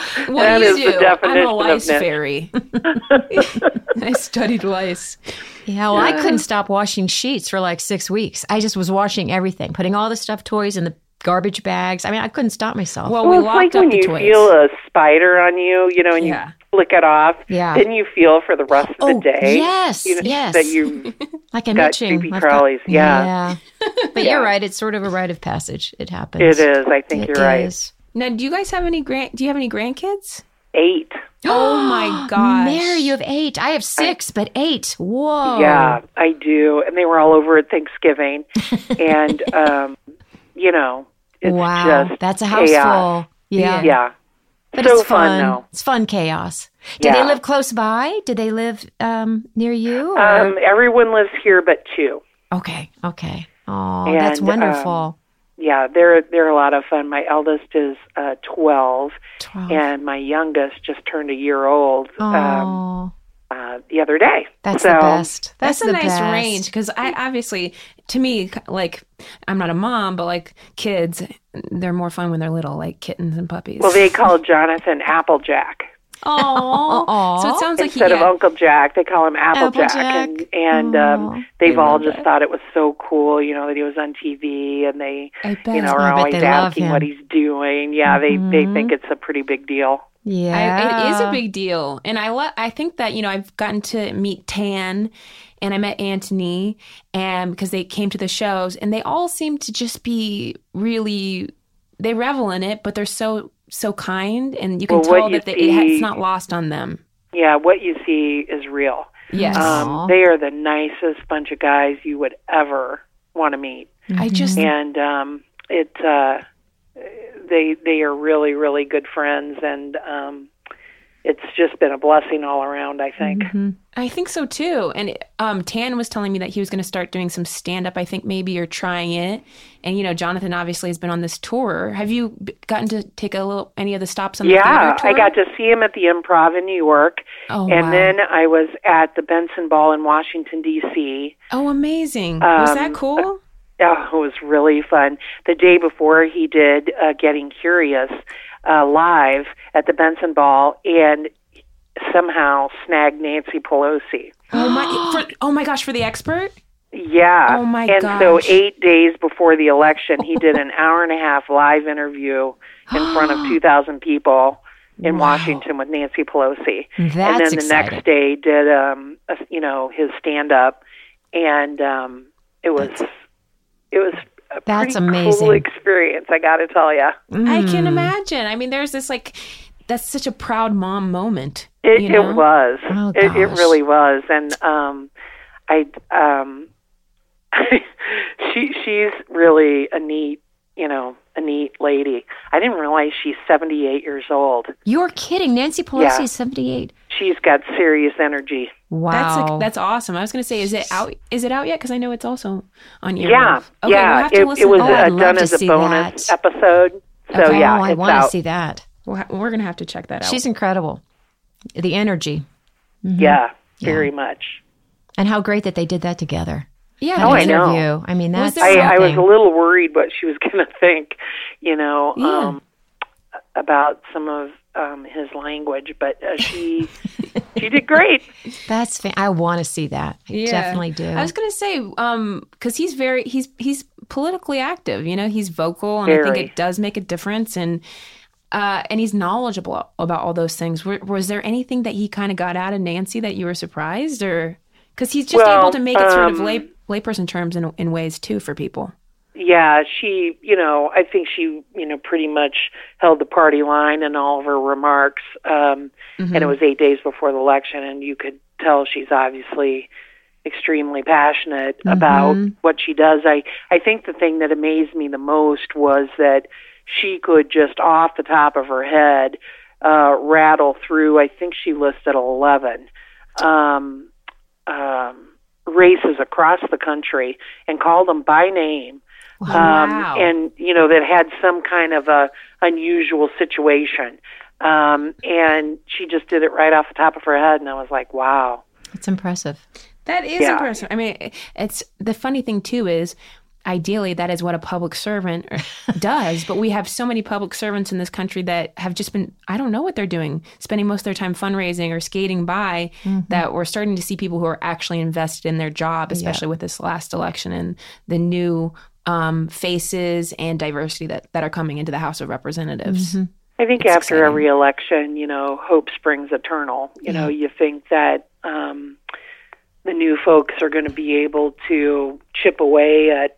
S4: That
S3: do you
S4: is the
S3: do? I'm
S4: definition
S3: lice fairy. I studied lice.
S2: Yeah, well, I couldn't stop washing sheets for like six weeks. I just was washing everything, putting all the stuffed toys in the garbage bags. I mean, I couldn't stop myself.
S3: Well,
S4: Well,
S3: we
S4: it's like
S3: locked
S4: when
S3: the
S4: you
S3: toys.
S4: feel a spider on you, you know, and
S3: Yeah.
S4: you flick it off.
S2: Yeah.
S4: Then you feel for the rest of
S2: oh,
S4: the day.
S2: yes,
S4: you know,
S2: yes.
S4: That you
S2: like I'm
S4: got
S2: itching.
S4: creepy
S2: I've got-
S4: crawlies, yeah.
S2: yeah. But
S4: Yeah.
S2: you're right. It's sort of a rite of passage. It happens.
S4: It is. I think
S2: It
S4: you're right.
S3: Now, do you guys have any grand? Do you have any grandkids?
S4: Eight.
S3: Oh my gosh,
S2: Mary, you have eight. I have six, but eight. Whoa.
S4: Yeah, I do. And they were all over at Thanksgiving. and, um, you know, it's
S2: wow.
S4: just
S2: That's a house
S4: chaos.
S2: full. Yeah.
S4: Yeah.
S2: But
S4: so
S2: it's fun.
S4: though.
S2: It's fun chaos. Do they live close by? Do they live um, near you? or-
S4: Um, everyone lives here but two.
S2: okay. Okay. Oh, that's
S4: And,
S2: wonderful.
S4: Yeah, they're they're a lot of fun. My eldest is uh, twelve,
S2: Twelve.
S4: and my youngest just turned a year old um, uh, the other day.
S2: that's
S4: so,
S2: the best.
S3: That's,
S2: That's,
S3: a
S2: the
S3: nice
S2: best.
S3: range because I obviously, to me, like I'm not a mom, but like kids, they're more fun when they're little, like kittens and puppies.
S4: Well, they call Jonathan Applejack
S3: oh,
S2: Aw.
S3: so it sounds like he,
S4: instead of
S3: yeah.
S4: Uncle Jack. They call him Applejack,
S2: Applejack.
S4: and and um, they've all just
S3: it.
S4: thought it was so cool. You know that he was on TV, and they you know, are
S2: bet
S4: always
S2: they love
S4: asking
S2: him.
S4: what he's doing. Yeah, they they
S2: Mhm.
S4: think it's a pretty big deal.
S2: Yeah,
S3: I, it is a big deal, and I lo- I think that you know I've gotten to meet Tan, and I met Antoni, and because they came to the shows, and they all seem to just be really they revel in it, but they're so so kind, and you can
S4: Well,
S3: tell
S4: you
S3: that they,
S4: see-
S3: it's not lost on them.
S4: Yeah, what you see is real.
S3: Yes,
S4: Um, they are the nicest bunch of guys you would ever want to meet,
S3: I just
S4: and um, it uh, they they are really really good friends, and um, it's just been a blessing all around. I think.
S3: I think so too. And um, Tan was telling me that he was going to start doing some stand up. I think maybe you're trying it. And you know, Jonathan obviously has been on this tour. Have you gotten to take a little any of the stops on the
S4: Yeah,
S3: theater tour?
S4: I got to see him at the Improv in New York,
S3: Oh,
S4: and
S3: wow.
S4: then I was at the Benson Ball in Washington D.C.
S3: Oh, amazing! was
S4: Um,
S3: that cool?
S4: Oh, it was really fun. The day before he did uh, Getting Curious uh, live at the Benson Ball, and somehow snagged Nancy Pelosi.
S3: Oh my! For, oh my gosh! For the expert.
S4: Yeah.
S3: Oh, my
S4: And so eight days before the election, he did an hour and a half live interview in front of 2,000 people in
S3: Wow.
S4: Washington with Nancy Pelosi.
S2: That's
S4: and then the
S2: exciting.
S4: next day did, um, a, you know, his stand up. And um, it was, it was a
S2: That's
S4: pretty
S2: amazing.
S4: cool experience, I got to tell you.
S3: I can
S2: Mm.
S3: imagine. I mean, there's this like that's such a proud mom moment.
S4: It,
S3: you know?
S4: it was.
S2: Oh,
S4: it, it really was. And um, I, um, she she's really a neat, you know, a neat lady. I didn't realize she's 78 years old.
S2: You're kidding. Nancy Pelosi
S4: Yeah.
S2: is 78.
S4: She's got serious energy.
S2: Wow.
S3: That's like, that's awesome. I was going to say, is it out? Is it out yet? Because I know it's also on your.
S4: yeah,
S3: Okay,
S4: yeah.
S3: We'll have to
S4: it,
S3: listen
S4: it was
S2: Oh,
S4: uh, done as a bonus
S2: that.
S4: episode. So
S2: Okay.
S4: yeah,
S2: oh, I want to see that.
S3: We'll ha- we're going to have to check that out.
S2: She's incredible. The energy.
S4: Yeah, very much.
S2: And how great that they did that together.
S3: Yeah.
S2: That
S4: Oh, I know.
S2: interview. I mean,
S3: Was
S2: that's
S3: there-
S4: I, I was a little worried what she was going to think, you know,
S3: Yeah.
S4: um, about some of um, his language, but uh, she she did great.
S2: That's fa- I want to see that. I
S3: Yeah.
S2: definitely do.
S3: I was going to say, um, because he's very he's he's politically active. You know, he's vocal, and I think it does make a difference. And uh, and he's knowledgeable about all those things. Were, was there anything that he kind of got out of Nancy that you were surprised, or because he's just
S4: Well,
S3: able to make it sort of
S4: um,
S3: lay layperson terms in in ways too for people.
S4: Yeah, she, you know, I think she, you know, pretty much held the party line in all of her remarks. Um, And it was eight days before the election, and you could tell she's obviously extremely passionate about what she does. I, I think the thing that amazed me the most was that she could just off the top of her head uh, rattle through. I think she listed eleven um, um, races across the country and called them by name. Um, and you know that had some kind of a unusual situation, um, and she just did it right off the top of her head, and I was like, "Wow,
S2: It's impressive.
S3: That is
S4: Yeah.
S3: impressive. I mean, it's the funny thing too is ideally that is what a public servant does, but we have so many public servants in this country that have just been I don't know what they're doing, spending most of their time fundraising or skating by that we're starting to see people who are actually invested in their job, especially with this last election and the new um, faces and diversity that, that are coming into the House of Representatives.
S4: I think
S3: It's
S4: after
S3: exciting.
S4: every election, you know, hope springs eternal. You know, you think that um, the new folks are going to be able to chip away at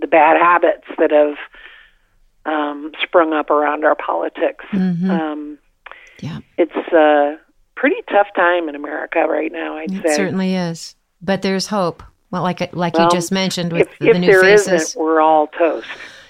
S4: the bad habits that have um, sprung up around our politics. Um,
S2: Yeah.
S4: it's a pretty tough time in America right now. I'd
S2: It
S4: say.
S2: certainly is. But there's hope. Well, like like
S4: Well,
S2: you just mentioned with
S4: if
S2: the,
S4: if
S2: new
S4: there
S2: faces.
S4: we're all toast.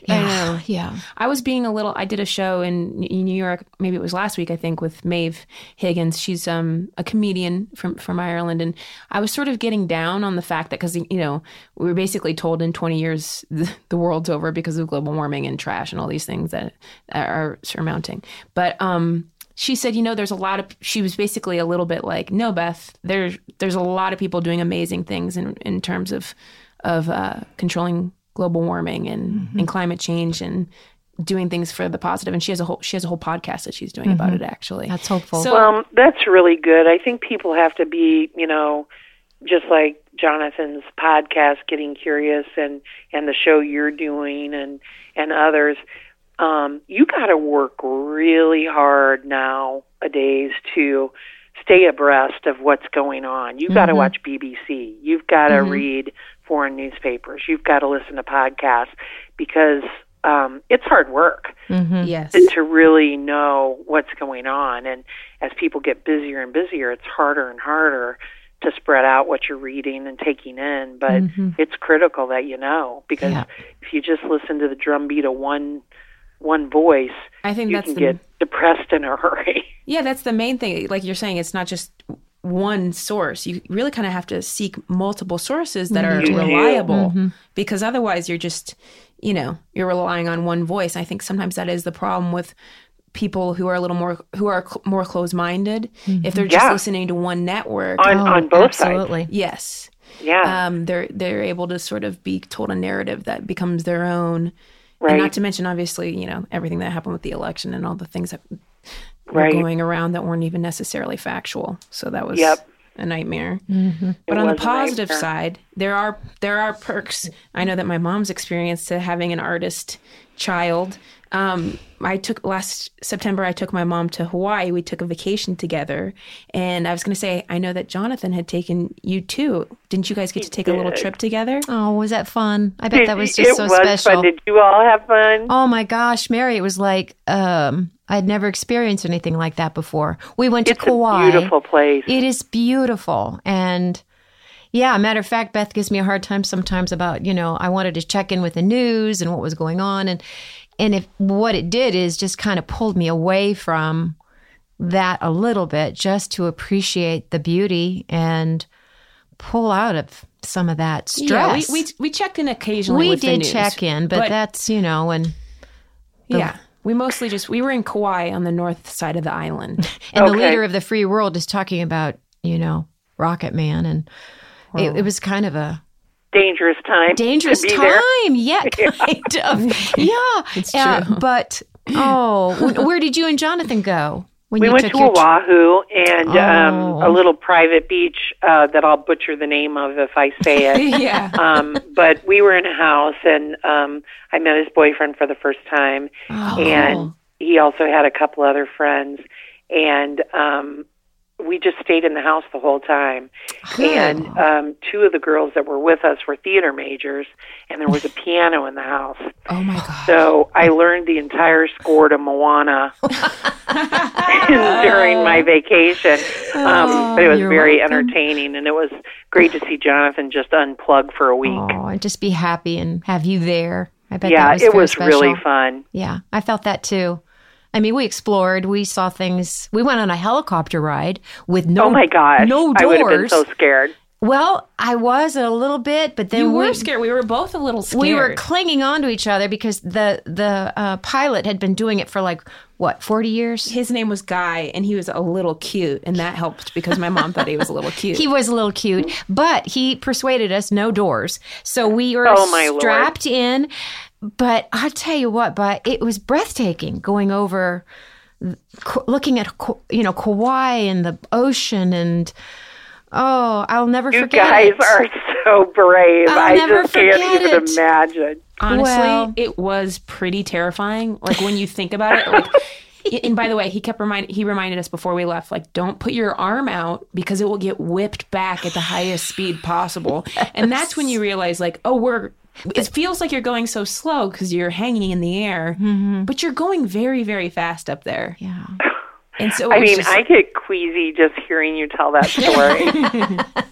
S2: Yeah, yeah.
S3: I was being a little. I did a show in, in New York. Maybe it was last week. I think with Maeve Higgins. She's um, a comedian from from Ireland, and I was sort of getting down on the fact that because you know we were basically told in 20 years the, the world's over because of global warming and trash and all these things that are surmounting. But um, she said, you know, there's a lot of. She was basically a little bit like, no, Beth. There's there's a lot of people doing amazing things in in terms of of uh, controlling global warming and, and mm-hmm. climate change and doing things for the positive. And she has a whole she has a whole podcast that she's doing about mm-hmm. it actually.
S2: That's hopeful.
S3: So
S4: Well, that's really good. I think people have to be, you know, just like Jonathan's podcast, getting curious, and and the show you're doing, and and others. Um, you got to work really hard nowadays to stay abreast of what's going on. You've got to mm-hmm. watch BBC. You've got to read foreign newspapers. You've got to listen to podcasts because um, it's hard work
S3: yes.
S4: to, to really know what's going on. And as people get busier and busier, it's harder and harder to spread out what you're reading and taking in. But it's critical that you know because
S2: Yeah.
S4: if you just listen to the drumbeat of one one voice,
S3: I think
S4: you
S3: that's
S4: can
S3: the
S4: get depressed in a hurry.
S3: Yeah, that's the main thing. Like you're saying, it's not just one source. You really kind of have to seek multiple sources that are mm-hmm.
S4: You do.
S3: reliable mm-hmm. because otherwise you're just, you know, you're relying on one voice. I think sometimes that is the problem with people who are a little more who are cl- more closed-minded. Mm-hmm. If they're just
S4: Yeah.
S3: listening to one network,
S4: on
S2: Oh,
S4: on both sides.
S2: absolutely.
S3: yes.
S4: Yeah.
S3: Um, they're they're able to sort of be told a narrative that becomes their own.
S4: Right.
S3: And not to mention, obviously, you know, everything that happened with the election and all the things that
S4: Right.
S3: were going around that weren't even necessarily factual. So that was
S4: Yep.
S3: a nightmare.
S2: Mm-hmm.
S3: But
S4: It
S3: on the positive side, there are there are perks. I know that my mom's experience to having an artist child. Um, I took last September. I took my mom to Hawaii. We took a vacation together, and I was going to say I know that Jonathan had taken you too. Didn't you guys get to take a little trip together?
S2: Oh, was that fun? I bet that was
S4: It
S2: just so
S4: was
S2: special.
S4: fun. Did you all have fun?
S2: Oh my gosh, Mary, it was like um I'd never experienced anything like that before. We went to Kauai.
S4: it's
S2: Kauai.
S4: a beautiful place.
S2: It is beautiful. And yeah, matter of fact, Beth gives me a hard time sometimes about, you know, I wanted to check in with the news and what was going on and and if what it did is just kind of pulled me away from that a little bit just to appreciate the beauty and pull out of some of that stress.
S3: Yeah, we, we we checked in occasionally.
S2: We
S3: with the
S2: did
S3: news,
S2: check in, but, that's, you know, and
S3: yeah, we mostly just we were in Kauai on the north side of the island.
S2: And the leader of the free world is talking about, you know, Rocket Man. And it, it was kind of a
S4: Dangerous time.
S2: dangerous time.
S4: there.
S2: Yeah, kind of. Yeah.
S3: It's
S2: Uh, but, oh, where did you and Jonathan go? When
S4: We
S2: you
S4: went to Oahu and um,
S2: Oh.
S4: a little private beach uh, that I'll butcher the name of if I say it.
S3: yeah,
S4: um, but we were in a house, and um, I met his boyfriend for the first time,
S2: Oh.
S4: and he also had a couple other friends, and um, we just stayed in the house the whole time. And um, two of the girls that were with us were theater majors, and there was a piano in the house.
S3: oh my god.
S4: So I learned the entire score to Moana during my vacation. Um, but it was very
S2: welcome.
S4: entertaining, and it was great to see Jonathan just unplug for a week.
S2: Oh, and just be happy and have you there. I bet
S4: yeah,
S2: that was
S4: it was
S2: special.
S4: really fun.
S2: Yeah, I felt that too. I mean, we explored. We saw things. We went on a helicopter ride with no.
S4: oh my gosh.
S2: No doors.
S4: I would have been so scared.
S2: Well, I was a little bit, but then
S3: You
S2: we
S3: were scared. We were both a little scared.
S2: we were clinging on to each other because the the uh, pilot had been doing it for like what forty years.
S3: His name was Guy, and he was a little cute, and that helped because my mom thought he was a little cute.
S2: He was a little cute, but he persuaded us no doors. So we were
S4: Oh, my Lord.
S2: strapped in. But I'll tell you what, but it was breathtaking going over, looking at you know Kauai and the ocean, and oh, I'll never
S4: You
S2: forget.
S4: You guys
S2: it.
S4: are so brave.
S2: I'll
S4: I
S2: never
S4: just can't
S2: forget
S4: even
S2: it.
S4: imagine.
S3: Honestly,
S2: Well-
S3: it was pretty terrifying. Like when you think about it, like. And by the way, he kept remind he reminded us before we left, like, don't put your arm out because it will get whipped back at the highest speed possible. And that's when you realize, like, oh, we're. It feels like you're going so slow because you're hanging in the air, mm-hmm. but you're going very, very fast up there.
S2: Yeah.
S3: And so
S4: I mean,
S3: just-
S4: I get queasy just hearing you tell that story.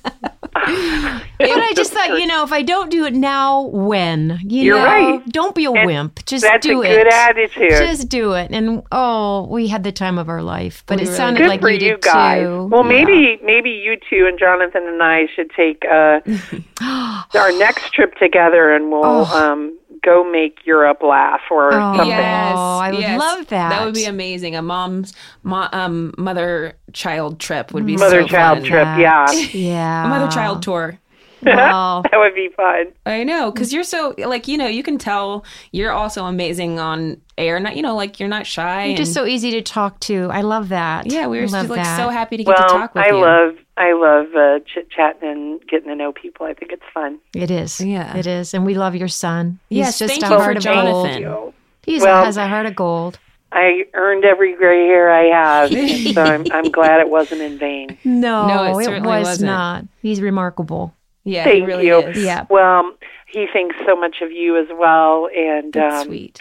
S2: But I just thought, you know, if I don't do it now, when? You
S4: You're
S2: know,
S4: right.
S2: Don't be a
S4: And
S2: wimp. Just
S4: That's
S2: do
S4: a
S2: it.
S4: good attitude.
S2: Just do it. And oh, we had the time of our life. But
S3: We
S2: it
S3: really
S2: sounded
S4: Good
S2: like
S4: for
S2: you
S4: you
S2: did
S4: guys.
S2: too.
S4: Well,
S2: Yeah.
S4: maybe maybe you two and Jonathan and I should take uh, our next trip together, and we'll um, go make Europe laugh or
S2: Oh.
S4: something.
S3: Yes,
S2: Oh, I would
S3: yes.
S2: love that.
S3: That would be amazing. A mom's mo- um, mother child trip would be
S4: Mother
S3: so
S4: child
S3: fun.
S4: trip, yeah,
S2: Yeah.
S3: A mother child tour.
S2: Wow.
S4: that would be fun.
S3: I know, because you're so like you know you can tell you're also amazing on air. Not you know like you're not shy.
S2: you're just so easy to talk to. I love that.
S3: yeah. We were just, like
S2: that.
S3: so happy to get
S4: Well,
S3: to talk with
S4: I
S3: you.
S4: I love I love uh, chit chatting and getting to know people. I think it's fun.
S2: It is.
S3: Yeah.
S2: It is. And we love your son. He's
S3: Yes,
S2: just
S3: thank
S2: a
S3: you for
S2: heart of
S3: Jonathan.
S2: gold. He
S4: Well-
S2: has a heart of gold.
S4: I earned every gray hair I have, so I'm, I'm glad it wasn't in vain.
S2: No,
S3: No, it
S2: it,
S3: certainly
S2: was
S3: wasn't.
S2: not. He's remarkable.
S3: Yeah, he
S4: Thank
S3: really
S4: you.
S3: is.
S2: Yeah.
S4: Well, he thinks so much of you as well, and
S3: That's
S4: um,
S3: sweet.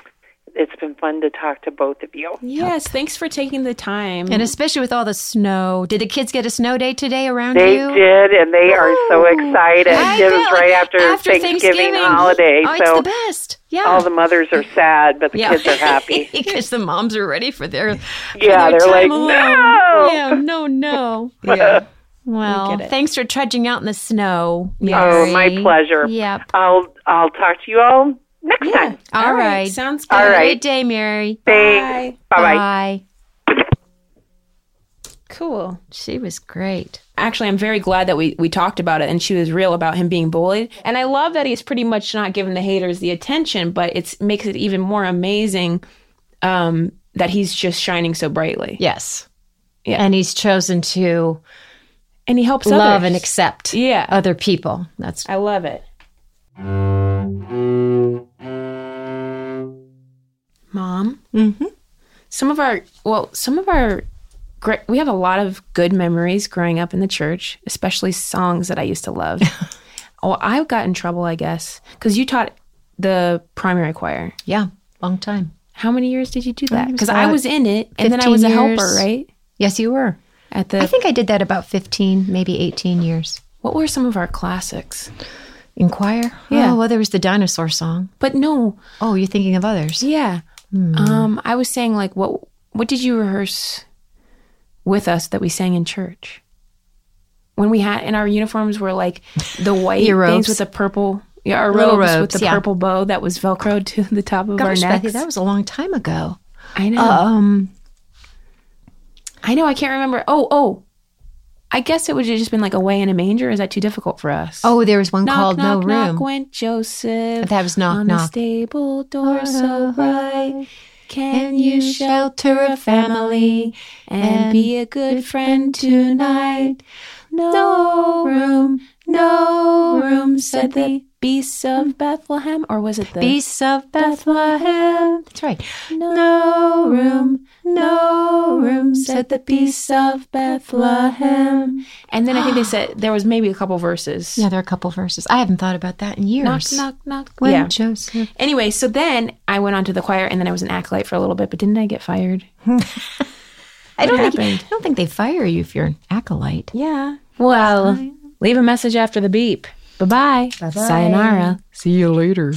S4: It's been fun to talk to both of you.
S3: Yes, thanks for taking the time.
S2: And especially with all the snow. Did the kids get a snow day today around
S4: They
S2: you?
S4: They did, and they are so excited.
S2: I
S4: it was right
S2: like,
S4: after, Thanksgiving, holiday,
S2: Oh, it's
S4: so
S2: the best. Yeah.
S4: all the mothers are sad, but the
S2: yeah.
S4: kids are happy.
S2: because the moms are ready for their, for
S4: Yeah,
S2: their
S4: they're
S2: time
S4: like,
S2: alone.
S4: "No!"
S2: Yeah, no, no.
S3: yeah.
S2: Well, thanks for trudging out in the snow. Mary.
S4: Oh, my pleasure.
S2: Yep.
S4: I'll I'll talk to you all next time.
S2: All right.
S3: Sounds good.
S4: All right.
S2: Great day, Mary.
S4: Thanks. Bye bye.
S2: Bye.
S3: Cool.
S2: She was great.
S3: Actually, I'm very glad that we, we talked about it and she was real about him being bullied. And I love that he's pretty much not giving the haters the attention, but it makes it even more amazing um, that he's just shining so brightly.
S2: Yes.
S3: Yeah.
S2: And he's chosen to
S3: And he helps
S2: love
S3: others.
S2: and accept
S3: Yeah.
S2: other people. That's
S3: I love it. Mom,
S2: Mhm.
S3: some of our well, some of our great. We have a lot of good memories growing up in the church, especially songs that I used to love. oh, I got in trouble, I guess, because you taught the primary choir.
S2: yeah, long time.
S3: How many years did you do that? Because I was in it, and then I was a helper,
S2: years.
S3: right?
S2: Yes, you were.
S3: At the
S2: I think I did that about 15, maybe 18 years.
S3: what were some of our classics?
S2: In choir?
S3: Yeah.
S2: Oh, well, there was the dinosaur song.
S3: But no,
S2: Oh, you're thinking of others.
S3: Yeah. Um, I was saying like what what did you rehearse with us that we sang in church? When we had in our uniforms were like the white things
S2: robes.
S3: with the purple yeah, our
S2: Little
S3: robes, with the
S2: yeah.
S3: purple bow that was velcroed to the top of our
S2: Gosh,
S3: necks.
S2: Bethy, that was a long time ago.
S3: I know.
S2: Um,
S3: I know, I can't remember. Oh, oh. I guess it would have just been like away in a manger. Is that too difficult for us?
S2: oh, there was one
S3: knock,
S2: called
S3: knock,
S2: No
S3: knock
S2: Room.
S3: went Joseph.
S2: That was Knock
S3: on the stable door so bright. Can you shelter a family and be a good friend tonight? No room, no room, said the beasts of hmm. Bethlehem. Or was it the
S2: Beasts of Bethlehem. That's right.
S3: No room, no room, said the beasts of Bethlehem. And then I think they said there was maybe a couple verses.
S2: Yeah, there are a couple verses. I haven't thought about that in years.
S3: Knock, knock, knock.
S2: When
S3: yeah.
S2: Joseph.
S3: Anyway, so then I went on to the choir and then I was an acolyte for a little bit, but didn't I get fired?
S2: I don't think? I don't think they fire you if you're an acolyte.
S3: Yeah. Well, leave a message after the beep. Bye-bye. Bye-bye. Sayonara.
S2: See you later.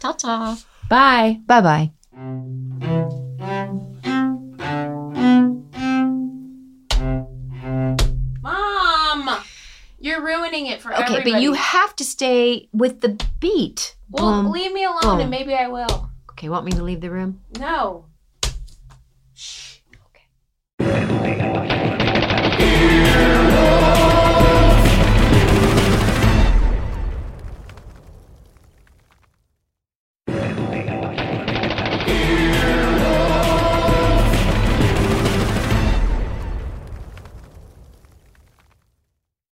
S2: Ta-ta.
S3: Bye.
S2: Bye-bye. Mom, you're ruining it for okay,
S3: everybody.
S2: but you have to stay with the beat.
S3: Well, leave me alone and maybe I will.
S2: Okay, want me to leave the room?
S3: No. Shh.
S2: Okay.